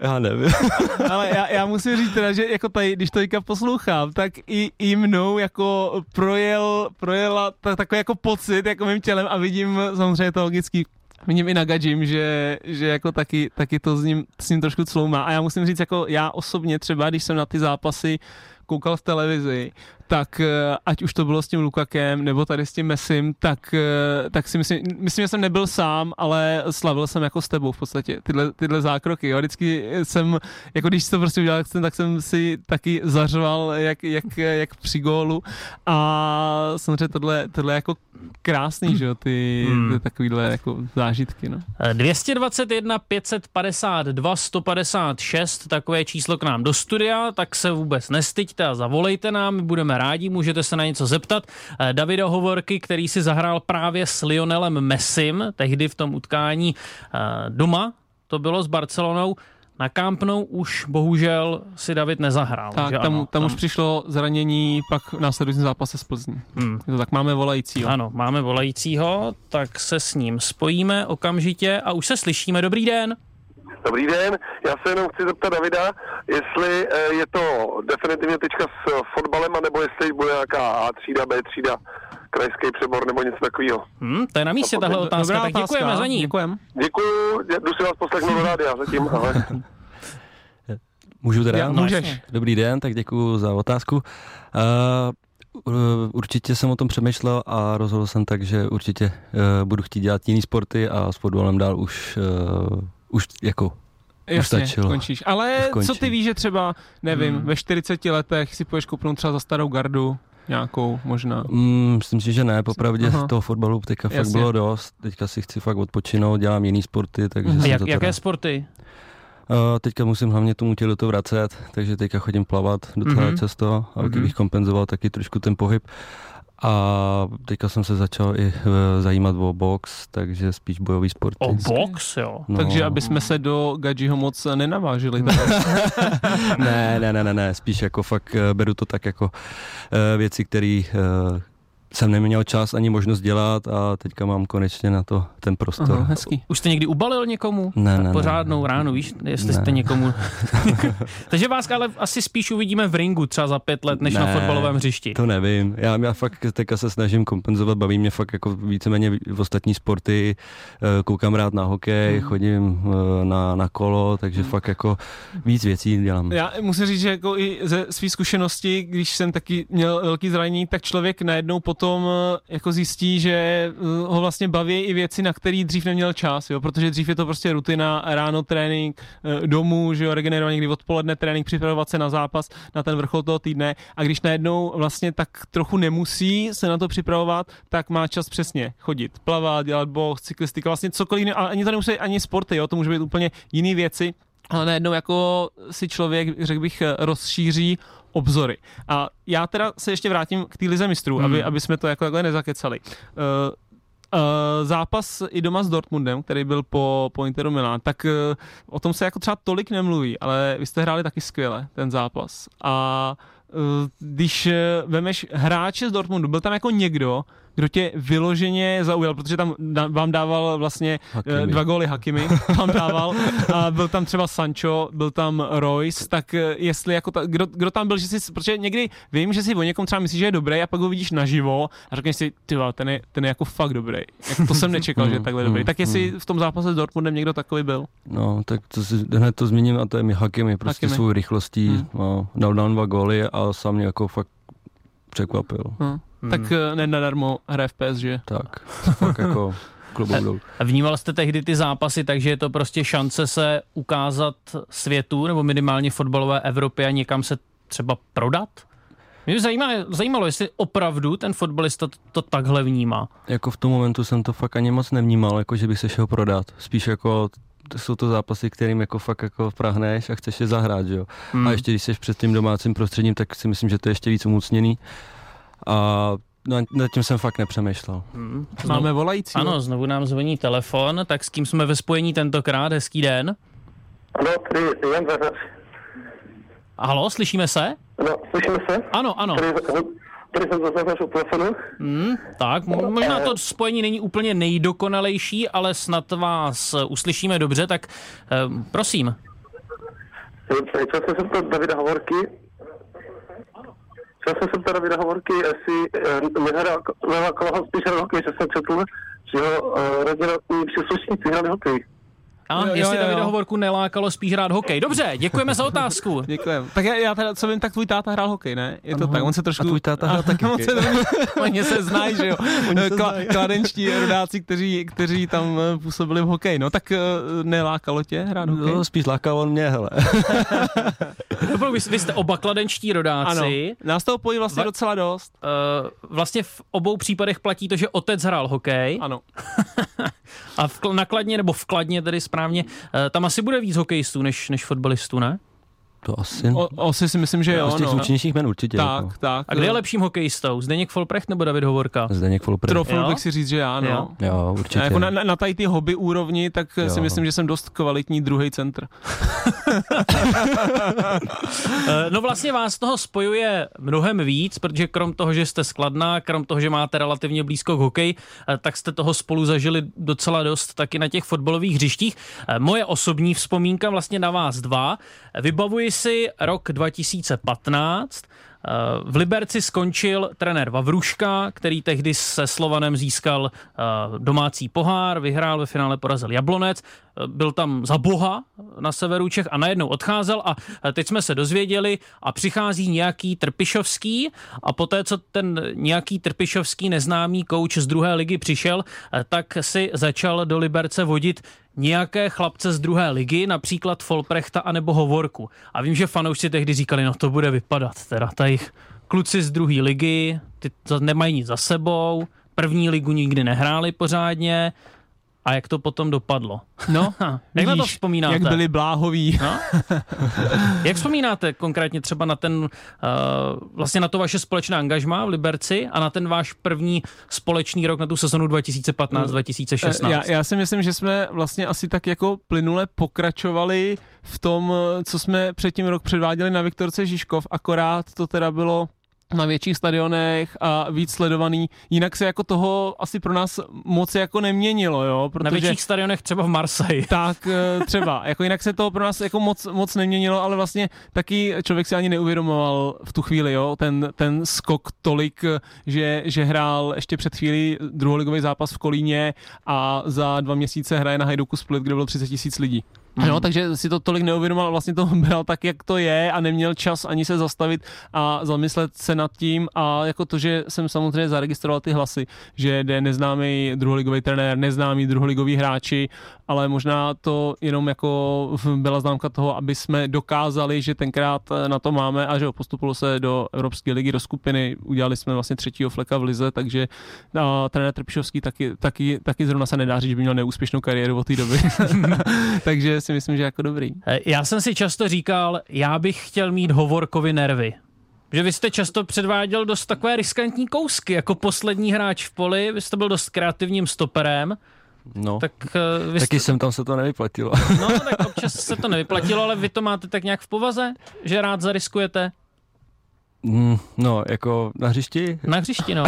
Já nevím. Ale já, já musím říct teda, že jako tady, když to teďka poslouchám, tak i, i mnou jako projel, projela ta, takový jako pocit jako mým tělem a vidím samozřejmě to logický vidím i na že, že jako taky, taky to s ním, s ním trošku cloumá. A já musím říct, jako já osobně třeba, když jsem na ty zápasy koukal v televizi, tak eh, ať už to bylo s tím Lukakem nebo tady s tím Messim, tak, eh, tak si myslím, myslím, že jsem nebyl sám, ale slavil jsem jako s tebou v podstatě tyhle, tyhle zákroky. Jo. Vždycky jsem, jako když to prostě udělal, tak jsem si taky zařval jak, jak, jak při gólu a samozřejmě tohle, tohle jako krásný, že jo, ty, hmm. ty takovýhle jako zážitky, no. 221 552 156, takové číslo k nám do studia, tak se vůbec nestyďte a zavolejte nám, my budeme rádi, můžete se na něco zeptat. Eh, Davida Hovorky, který si zahrál právě s Lionelem Messim, tehdy v tom utkání eh, doma, to bylo s Barcelonou, na Camp Nou už bohužel si David nezahrál. Tak, tam, tam, tam už přišlo zranění, pak v následujícím zápase z Plzní. Hmm. Tak máme volajícího. Ano, máme volajícího, tak se s ním spojíme okamžitě a už se slyšíme. Dobrý den. Dobrý den, já se jenom chci zeptat Davida, jestli eh, je to definitivně tečka s fotbalem, anebo jestli bude nějaká A třída, B třída, krajský přebor nebo něco takového. Hmm, to je na místě tahle otázka, Dobrá tak otázka. děkujeme za ní. Děkujem. Děkuju, jdu si vás poslechnout do rádia zatím, ale... Můžu teda? Já, můžeš. Dobrý den, tak děkuji za otázku. Uh, určitě jsem o tom přemýšlel a rozhodl jsem tak, že určitě uh, budu chtít dělat jiný sporty a s fotbalem dál už, uh, už jako Jasně, stačilo. končíš. Ale Končím. co ty víš, že třeba, nevím, hmm. ve 40 letech si půjdeš koupnout třeba za starou gardu, nějakou možná? Mm, myslím si, že ne, popravdě Aha. toho fotbalu teďka Jasně. fakt bylo dost, teďka si chci fakt odpočinout, dělám jiný sporty, takže mhm. Jak, to Jaké teda... sporty? Uh, teďka musím hlavně tomu tělu to vracet, takže teďka chodím plavat docela mm-hmm. často, abych mm-hmm. kompenzoval taky trošku ten pohyb. A teďka jsem se začal i eh, zajímat o box, takže spíš bojový sport. O box, jo? No. Takže aby jsme se do Gadžiho moc nenavážili. ne, ne, ne, ne, ne, spíš jako fakt eh, beru to tak jako uh, věci, které jsem neměl čas ani možnost dělat a teďka mám konečně na to ten prostor. Aha, hezký. Už jste někdy ubalil někomu? Ne, ne, Pořádnou ne, ránu, víš, jestli ne. jste někomu... Takže vás ale asi spíš uvidíme v ringu třeba za pět let, než ne, na fotbalovém hřišti. To nevím. Já, já fakt teďka se snažím kompenzovat, baví mě fakt jako víceméně v ostatní sporty, eh, koukám rád na hokej, hmm. chodím eh, na, na kolo, takže hmm. fakt jako víc věcí dělám. Já musím říct, že jako i ze své zkušenosti, když jsem taky měl velký zranění, tak člověk najednou pod potom eh, jako zjistí, že eh, ho vlastně baví i věci, na který dřív neměl čas, jo, protože dřív je to prostě rutina, ráno trénink, eh, domů, že jo, regenerovat někdy odpoledne trénink, připravovat se na zápas, na ten vrchol toho týdne. A když najednou vlastně tak trochu nemusí se na to připravovat, tak má čas přesně chodit, plavat, dělat box, cyklistika, vlastně cokoliv, a ani to nemusí ani sporty, jo, to může být úplně jiné věci, ale najednou jako si člověk, řekl bych, rozšíří obzory. A já teda se ještě vrátím k té lize mistrů, hmm. aby, aby jsme to jako takhle nezakecali. Uh, Uh, zápas i doma s Dortmundem, který byl po, po Interu Milan, tak uh, o tom se jako třeba tolik nemluví, ale vy jste hráli taky skvěle ten zápas. A uh, když uh, vemeš hráče z Dortmundu, byl tam jako někdo, kdo tě vyloženě zaujal, protože tam vám dával vlastně eh, Hakimi. dva góly Hakimi, vám dával, a byl tam třeba Sancho, byl tam Royce, tak eh, jestli jako ta, kdo, kdo, tam byl, že si, protože někdy vím, že si o někom třeba myslíš, že je dobrý a pak ho vidíš naživo a řekneš si, ty ten je, ten je jako fakt dobrý. Jako to jsem nečekal, že je takhle dobrý. Tak jestli v tom zápase s Dortmundem někdo takový byl? No, tak to si hned to zmíním a to je mi Hakimi, prostě Hakimi. svou rychlostí, hmm. no, dal dva góly a sám mě jako fakt překvapil. Hmm. Hmm. Tak eh, nenadarmo hraje v PSG. Tak, fakt jako a vnímal jste tehdy ty zápasy, takže je to prostě šance se ukázat světu, nebo minimálně fotbalové Evropě a někam se třeba prodat? Mě by zajímalo, zajímalo, jestli opravdu ten fotbalista to, to takhle vnímá. Jako v tom momentu jsem to fakt ani moc nevnímal, jako že bych se šel prodat. Spíš jako to jsou to zápasy, kterým jako fakt jako prahneš a chceš je zahrát, jo. Hmm. A ještě když jsi před tím domácím prostředím, tak si myslím, že to je ještě víc umocněný. A nad tím jsem fakt nepřemýšlel. Hmm. Znovu, Máme volající. Ano, znovu nám zvoní telefon, tak s kým jsme ve spojení tentokrát? Hezký den. Ano, tady Jan Zařař. Halo, slyšíme se? No, slyšíme se? Ano, ano. Tady, tady jsem Zařař u telefonu. Hmm, tak, mo- možná to spojení není úplně nejdokonalejší, ale snad vás uslyšíme dobře, tak eh, prosím. Chtěl jsem se zeptat Davida Hovorky. Chtěl jsem se zeptat Davida Hovorky, jestli nehrál nehrál koho spíš hrál hokej, že jsem četl, že jeho eh, rodina příslušníci hráli hokej. A Jo, jestli jo, Davida jo. Hovorku nelákalo spíš hrát hokej. Dobře, děkujeme za otázku. Děkujem. Tak já, já teda, co vím, tak tvůj táta hrál hokej, ne? Je to Ano. tak, on se trošku... A tvůj táta hrál taky on hokej. se, oni se znají, že jo? Kla, kladenčtí rodáci, kteří, kteří tam eh, působili v hokeji. No tak eh, nelákalo tě hrát hokej? No, spíš lákal on mě, hele. Dobrou, vy, vy jste oba kladenčtí ano, rodáci. nás toho pojí vlastně Va- docela dost. Uh, vlastně v obou případech platí to, že otec hrál hokej Ano. a v, nakladně nebo vkladně tedy správně, uh, tam asi bude víc hokejistů než, než fotbalistů, ne? To asi... O, osi si myslím, že jo, z těch no. zvučnějších men určitě. Tak, Jako. tak. A kdo je lepším hokejistou? Zdeněk Folprecht nebo David Hovorka? Zdeněk Folpr. Trofil bych si říct, že já, no. Jo. Jo, určitě. A jako na, na, na tady ty hobby úrovni, tak jo. si myslím, že jsem dost kvalitní druhý centr. Eh, No vlastně vás toho spojuje mnohem víc, protože krom toho, že jste skladná, krom toho, že máte relativně blízko k hokeji, eh, tak jste toho spolu zažili docela dost taky na těch fotbalových hřištích. Eh, Moje osobní vzpomínka vlastně na vás dva. Vybavuji si rok 2015, Eh, V Liberci skončil trenér Vavruška, který tehdy se Slovanem získal eh, domácí pohár, vyhrál ve finále porazil Jablonec, byl tam za boha na severu Čech a najednou odcházel a eh, teď jsme se dozvěděli a přichází nějaký Trpišovský a poté, co ten nějaký Trpišovský neznámý kouč z druhé ligy přišel, eh, tak si začal do Liberce vodit nějaké chlapce z druhé ligy, například Folprechta anebo Hovorku. A vím, že fanoušci tehdy říkali, no to bude vypadat, teda tady kluci z druhé ligy, ty to nemají nic za sebou, první ligu nikdy nehráli pořádně a jak to potom dopadlo. No, jak na to vidíš, vzpomínáte? Jak byli bláhoví. No? Jak vzpomínáte konkrétně třeba na ten, uh, vlastně na to vaše společné angažmá v Liberci a na ten váš první společný rok na tu sezonu 2015-2016? Já, já si myslím, že jsme vlastně asi tak jako plynule pokračovali v tom, co jsme předtím rok předváděli na Viktorce Žižkov, akorát to teda bylo na větších stadionech a víc sledovaný. Jinak se jako toho asi pro nás moc jako neměnilo, jo? Protože... Na větších stadionech třeba v Marseille. Tak eh, třeba, jako jinak se to pro nás jako moc, moc neměnilo, ale vlastně taky člověk si ani neuvědomoval v tu chvíli, jo, ten, ten skok tolik, že, že hrál ještě před chvíli druholigový zápas v Kolíně a za dva měsíce hraje na Hajduku Split, kde bylo 30 tisíc lidí. No, takže si to tolik neuvědomoval, vlastně to bral tak, jak to je a neměl čas ani se zastavit a zamyslet se nad tím. A jako to, že jsem samozřejmě zaregistroval ty hlasy, že jde neznámý druholigový trenér, neznámý druholigový hráči, ale možná to jenom jako byla známka toho, aby jsme dokázali, že tenkrát na to máme a že jo, postupovalo se do Evropské ligy, do skupiny, udělali jsme vlastně třetího fleka v lize, takže a, trenér Trpišovský taky, taky, taky zrovna se nedá říct, že by měl neúspěšnou kariéru od té doby. takže si myslím, že jako dobrý. Já jsem si často říkal, já bych chtěl mít hovorkovi nervy. Že vy jste často předváděl dost takové riskantní kousky, jako poslední hráč v poli, vy jste byl dost kreativním stoperem, No, tak eh, vy taky jste, jsem tam se to nevyplatilo. no, tak občas se to nevyplatilo, ale vy to máte tak nějak v povaze, že rád zariskujete Mm, no, jako na hřišti? na hřišti, no.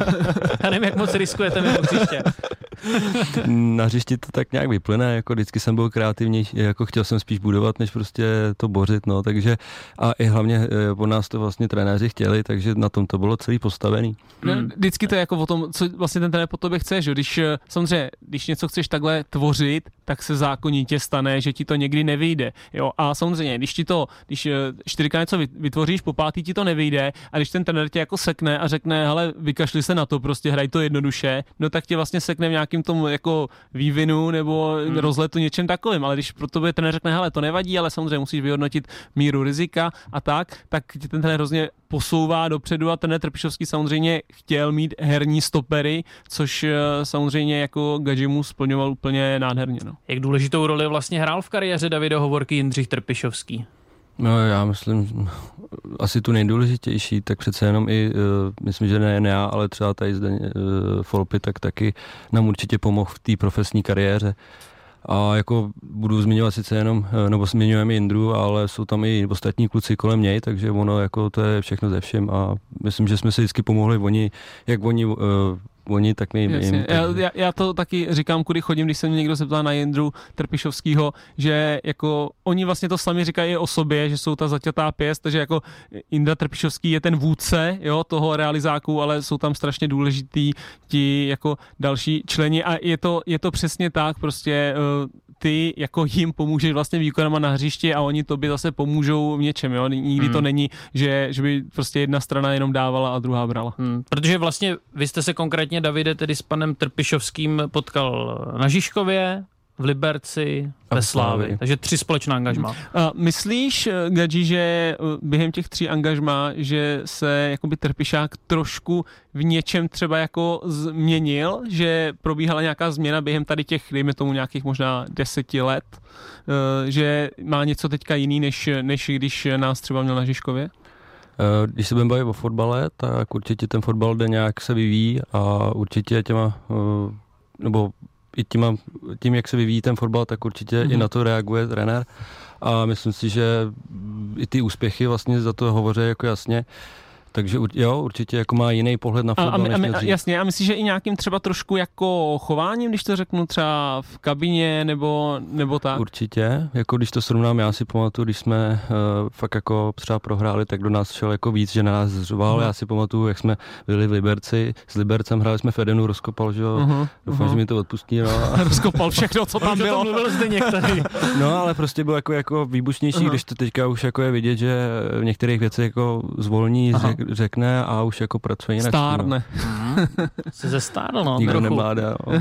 Já nevím, jak moc riskujete mimo hřiště. Na hřišti to tak nějak vyplyne, jako vždycky jsem byl kreativnější, jako chtěl jsem spíš budovat, než prostě to bořit, no, takže a i hlavně eh, po nás to vlastně trenéři chtěli, takže na tom to bylo celý postavený. No, vždycky to je jako o tom, co vlastně ten trenér po tobě chce, že jo? když eh, samozřejmě, když něco chceš takhle tvořit, tak se zákonitě stane, že ti to někdy nevyjde, jo, a samozřejmě, když ti to, když eh, čtyřikrát něco vyt- vytvoříš, po pátý ti to nevyjde a když ten trenér tě jako sekne a řekne, hele, vykašli se na to, prostě hraj to jednoduše, no tak tě vlastně sekne v nějakým tom jako vývinu nebo hmm. rozletu něčem takovým, ale když pro tebe trenér řekne, hele, to nevadí, ale samozřejmě musíš vyhodnotit míru rizika a tak, tak ti ten trenér hrozně posouvá dopředu a trenér Trpišovský samozřejmě chtěl mít herní stopery, což eh, samozřejmě jako Gajimu splňoval úplně nádherně. No. Jak důležitou roli vlastně hrál v kariéře Davida Hovorky Jindřich Trpišovský? No já myslím, asi tu nejdůležitější, tak přece jenom i, uh, myslím, že nejen já, ale třeba tady zde uh, Folpy, tak taky nám určitě pomohl v té profesní kariéře. A jako budu zmiňovat sice jenom, eh, nebo zmiňujeme Jindru, ale jsou tam i ostatní kluci kolem něj, takže ono jako to je všechno ze všem a myslím, že jsme si vždycky pomohli, oni, jak oni oni, tak my jim. Já, já, to taky říkám, kudy chodím, když se mě někdo zeptá na Jindru Trpišovského, že jako oni vlastně to sami říkají o sobě, že jsou ta zaťatá pěst, takže jako Indra Trpišovský je ten vůdce jo, toho realizáku, ale jsou tam strašně důležitý ti jako další členi a je to, je to přesně tak, prostě uh, ty jako jim pomůžeš vlastně výkonama na hřišti a oni tobě zase pomůžou v něčem, jo? Nikdy hmm. to není, že, že by prostě jedna strana jenom dávala a druhá brala. Hmm. Protože vlastně vy jste se konkrétně, Davide, tedy s panem Trpišovským potkal na Žižkově, v Liberci, ve Slávi. Takže tři společná angažma. A myslíš, Gadži, že eh, během těch tří angažma, že se jakoby Trpišák trošku v něčem třeba jako změnil, že probíhala nějaká změna během tady těch, dejme tomu nějakých možná deseti let, eh, že má něco teďka jiný, než, než když nás třeba měl na Žižkově? Eh, když se budeme bavit o fotbale, tak určitě ten fotbal jde nějak se vyvíjí a určitě těma, nebo i tím, tím, jak se vyvíjí ten fotbal, tak určitě mm-hmm. i mhm. na to reaguje trenér. A myslím si, že i ty úspěchy vlastně za to hovoří jako jasně. Takže jo, určitě jako má jiný pohled na fotbal, a, a, než a, Jasně, a myslíš, že i nějakým třeba trošku jako chováním, když to řeknu třeba v kabině nebo, nebo tak? Určitě, jako když to srovnám, já si pamatuju, když jsme uh, fakt jako třeba prohráli, tak do nás šel jako víc, že na nás zřval, uh-huh. já si pamatuju, jak jsme byli v Liberci, s Libercem hráli jsme Fedenu, rozkopal, že jo, uh-huh. doufám, uh-huh. že mi to odpustí, no. rozkopal všechno, co tam bylo. mluvil zde některý. no, ale prostě byl jako, jako výbušnější, uh-huh. když to teďka už jako je vidět, že v některých věcech jako zvolní, řekne a už jako pracuje jinak. Stárne. Jsi ze stárl, no. Nikdo nemládá, no,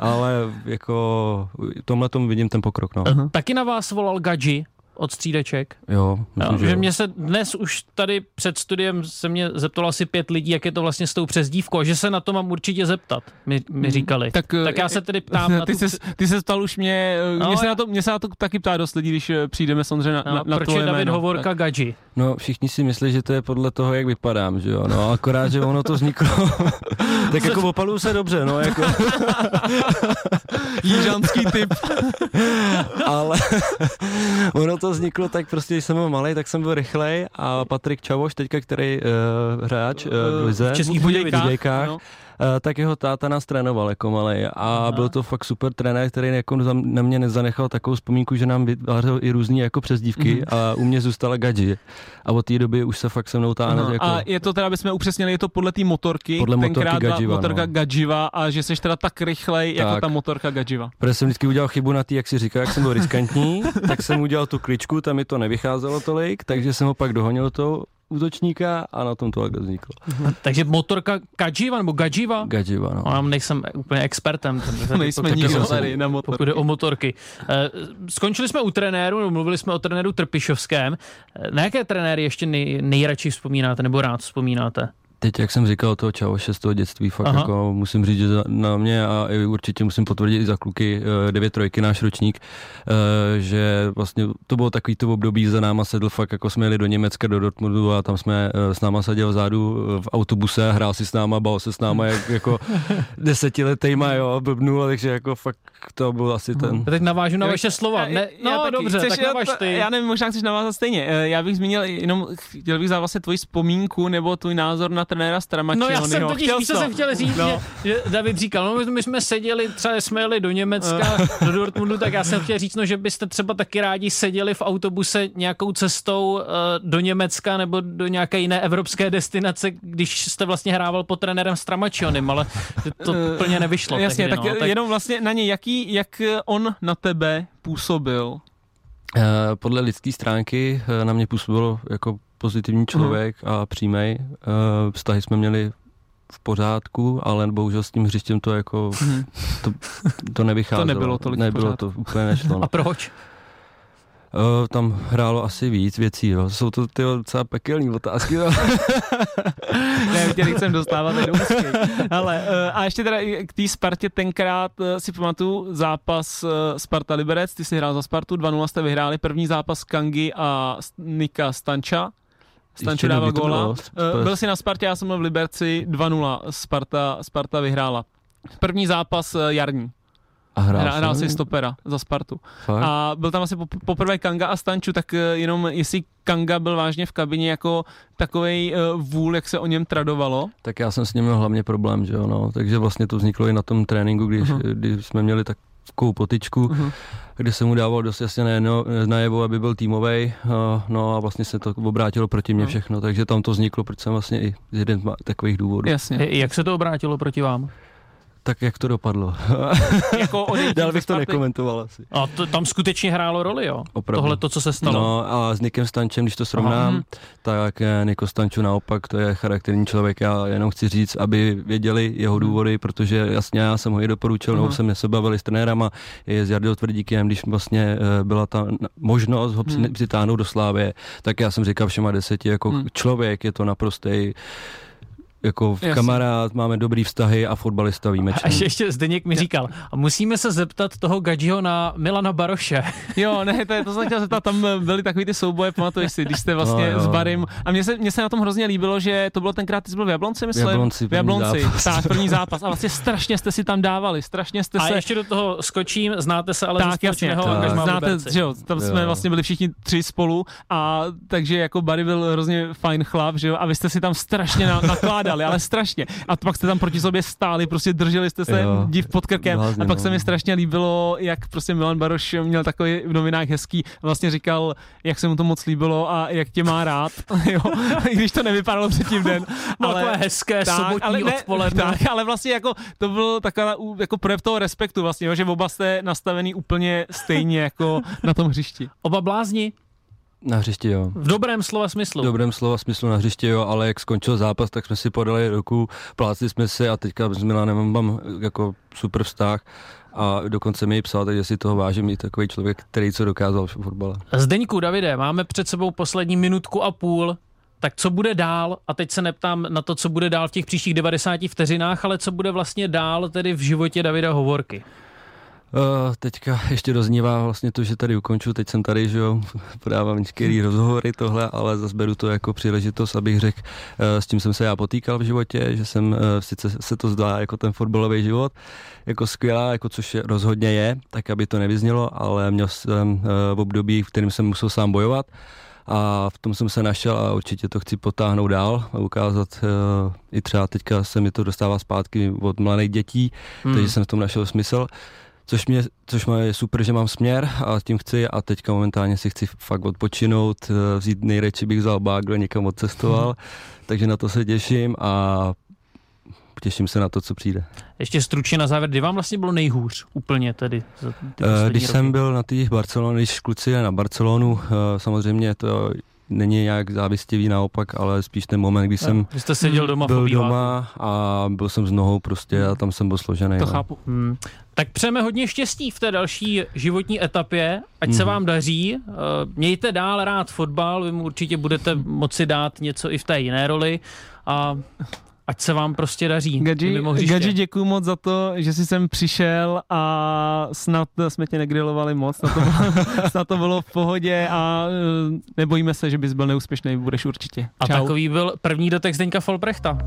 ale jako tomhle tom vidím ten pokrok, no. Uh-huh. Taky na vás volal Gadži od střídeček. Jo, myslím, jo, že, že mě se dnes už tady před studiem se mě zeptalo asi pět lidí, jak je to vlastně s tou přezdívkou, že se na to mám určitě zeptat, mi, mi hmm, říkali. Tak, tak já eh, se tedy ptám ty na tu... Jsi, ty se ptal už mě, eh, no, mě, se na to, mě se na to taky ptá dost lidí, když eh, přijdeme samozřejmě na, no, na, na Proč je David jméno, Hovorka tak. Gadži? No, všichni si myslí, že to je podle toho, jak vypadám, že jo, no, akorát, že ono to vzniklo, tak jako opalu se dobře, no, jako. Jižanský typ. Ale ono to vzniklo tak prostě, když jsem byl malý, tak jsem byl rychlej a Patrik Čavoš, teďka, který uh, hráč uh, v Lize, v Českých Budějkách, tak jeho táta nás trénoval jako malý a Aha. byl to fakt super trenér, který jako na mě nezanechal takovou vzpomínku, že nám vytvářel i různé jako přezdívky mm-hmm. a u mě zůstala Gadži. A od té doby už se fakt se mnou táhne. Jako... A je to teda, abychom upřesnili, je to podle té motorky, podle motorky Gadživa, motorka no. Gadživa a že jsi teda tak rychlej tak. jako ta motorka Gadživa. Protože jsem vždycky udělal chybu na té, jak si říká, jak jsem byl riskantní, tak jsem udělal tu kličku, tam mi to nevycházelo tolik, takže jsem ho pak dohonil to útočníka a na tom to takhle vzniklo. Takže motorka Gajiva nebo Gajiva? Gajiva, no. Já nejsem úplně expertem. Ten, Nejsme nikdo tady na motorky. Pokud je o motorky. Eh, skončili jsme u trenéru, mluvili jsme o trenéru Trpišovském. Eh, na jaké trenéry ještě nej, nejradši vzpomínáte nebo rád vzpomínáte? Teď, jak jsem říkal, toho čavoše z toho dětství, fakt Aha. jako musím říct, že na mě a určitě musím potvrdit i za kluky 9 eh, trojky, náš ročník, eh, že vlastně to bylo takový to období, za náma sedl fakt, jako jsme jeli do Německa, do Dortmundu a tam jsme eh, s náma seděl vzadu v autobuse, hrál si s náma, bal se s náma jak, jako desetiletejma, jo, blbnul, takže jako fakt to byl asi ten. Teď navážu na vaše slova. Ne, no já taky, dobře, chceš, tak navaž ty. Já nevím, možná chceš navázat stejně. Já bych zmínil jenom, chtěl bych za vlastně tvoji vzpomínku nebo tvůj názor na trenéra Stramačionyho. No já jsem totiž, víš, co jsem chtěl říct, no. že, že David říkal, no my jsme seděli, třeba jsme jeli do Německa, do Dortmundu, tak já jsem chtěl říct, no, že byste třeba taky rádi seděli v autobuse nějakou cestou uh, do Německa nebo do nějaké jiné evropské destinace, když jste vlastně hrával pod trenérem Stramačionem, ale to úplně eh, nevyšlo. Jasně, tehdy, tak, no, tak jenom vlastně na ně, jaký, jak on na tebe působil? Uh, podle lidské stránky uh, na mě působilo jako pozitivní člověk uh-huh. a přímej. Uh, vztahy jsme měli v pořádku, ale bohužel s tím hřištěm to jako uh-huh. to, to nevycházelo. To nebylo tolik Nebylo to, úplně nešlo. No. A proč? Uh, tam hrálo asi víc věcí, jo. Jsou to ty docela pekelní otázky, jo. ne, tě nechcem dostávat Ale uh, a ještě teda k té Spartě tenkrát uh, si pamatuju zápas uh, Sparta Liberec, ty jsi hrál za Spartu, 2-0 jste vyhráli, první zápas Kangy a Nika Stanča. Stančo dával góla. Uh, byl jsi na Spartě, já jsem byl v Liberci, 2-0 Sparta, Sparta vyhrála. První zápas jarní. A hrál, Hrál, hrál si stopera za Spartu. Fakt? A byl tam asi pop- poprvé Kanga a Stanču, tak eh, jenom jestli Kanga byl vážně v kabině jako takovej uh, vůl, jak se o něm tradovalo. Tak já jsem s ním měl hlavně problém, že jo, no. Takže vlastně to vzniklo i na tom tréninku, když, uh-huh. když jsme měli takovou potičku, uh-huh. Kde jsem mu dával dost jasně najevo, aby byl týmový. No a vlastně se to obrátilo proti mně Mhm. všechno, takže tam to vzniklo, proč jsem vlastně i z jeden z ma- takových důvodů. Jasně. Jak se to obrátilo proti vám? Tak jak to dopadlo? jako Dál bych to nekomentoval asi. A to, tam skutečně hrálo roli, jo? Opravdu. Tohle to, co se stalo. No a s Nikem Stančem, když to srovnám, Mhm. tak eh, Niko Stanču naopak, to je charakterní člověk. Já jenom chci říct, aby věděli jeho důvody, protože jasně já jsem ho i doporučil, nebo jsem se bavili s trenérama, je s Jardou Tvrdíkem, když vlastně eh, byla ta možnost ho při- přitáhnout do Slávě, tak já jsem říkal všema deseti, jako Mhm. člověk je to naprostý jako Jasně. kamarád, máme dobrý vztahy a fotbalista A výjimečný. ještě, ještě Zdeněk mi říkal, a musíme se zeptat toho Gadžiho na Milana Baroše. Jo, ne, to, je, to jsem chtěl zeptat, tam byly takový ty souboje, pamatuješ si, když jste vlastně No, s Barym. A mně se, mně se na tom hrozně líbilo, že to bylo tenkrát, ty jsi byl v Jablonci, myslím? Jablonci, v první Jablonci, zápas. tak, první zápas. A vlastně strašně jste si tam dávali, strašně jste A se... ještě do toho skočím, znáte se ale tak, jasně, tak. angažmá v znáte, že jo, tam jsme Jo. vlastně byli všichni tři spolu a takže jako Barry byl hrozně fajn chlap, že jo, a vy jste si tam strašně na, nakládali, ale strašně. A pak jste tam proti sobě stáli, prostě drželi jste se Jo. div pod krkem Blázně, a pak no. se mi strašně líbilo, jak prostě Milan Baroš měl takový v novinách hezký, vlastně říkal, jak se mu to moc líbilo a jak tě má rád, jo, i když to nevypadalo předtím den. Bylo takové hezké sobotní odpoledne. Tak, ale vlastně jako to byl taková jako projev toho respektu vlastně, jo, že oba jste nastavený úplně stejně jako na tom hřišti. Oba blázni, Na hřišti, jo. v dobrém slova smyslu. V dobrém slova smyslu na hřišti, jo, ale jak skončil zápas, tak jsme si podali ruku, plácli jsme si a teďka s Milanem mám jako super vztah a dokonce mi ji psal, takže si toho vážím i takový člověk, který co dokázal v fotbale. Zdeňku, Davide, máme před sebou poslední minutku a půl. Tak co bude dál? A teď se neptám na to, co bude dál v těch příštích 90 vteřinách, ale co bude vlastně dál tedy v životě Davida Hovorky. Uh, teďka ještě doznívá vlastně to, že tady ukonču, teď jsem tady, že jo, podávám některé rozhovory tohle, ale zase beru to jako příležitost, abych řekl, uh, s tím jsem se já potýkal v životě, že jsem, uh, sice se to zdá jako ten fotbalový život, jako skvělá, jako což je, rozhodně je, tak aby to nevyznělo, ale měl jsem v období, v kterém jsem musel sám bojovat a v tom jsem se našel a určitě to chci potáhnout dál a ukázat i třeba teďka se mi to dostává zpátky od mladých dětí, hmm. takže jsem v tom našel smysl. Což mě, což mě je super, že mám směr a tím chci a teďka momentálně si chci fakt odpočinout, eh, vzít nejradši bych vzal bágle, někam odcestoval, takže na to se těším a těším se na to, co přijde. Ještě stručně na závěr, kdy vám vlastně bylo nejhůř úplně tedy? Za ty Eh, Když roky? jsem byl na těch Barcelonu, když kluci na Barcelonu, eh, samozřejmě to není nějak závistivý naopak, ale spíš ten moment, kdy jsem Vy jste seděl doma byl doma a byl jsem s nohou prostě a tam jsem byl složený. To no. chápu. Hmm. Tak přejeme hodně štěstí v té další životní etapě, ať se Mhm. vám daří. Eh, Mějte dál rád fotbal, vy mu určitě budete moci dát něco i v té jiné roli a ať se vám prostě daří. Gadži, děkuji moc za to, že jsi sem přišel a snad jsme tě negrilovali moc, snad to, bylo, snad to bylo v pohodě a eh, nebojíme se, že bys byl neúspěšný, budeš určitě. A Čau. takový byl první dotek Zdeňka Folbrechta.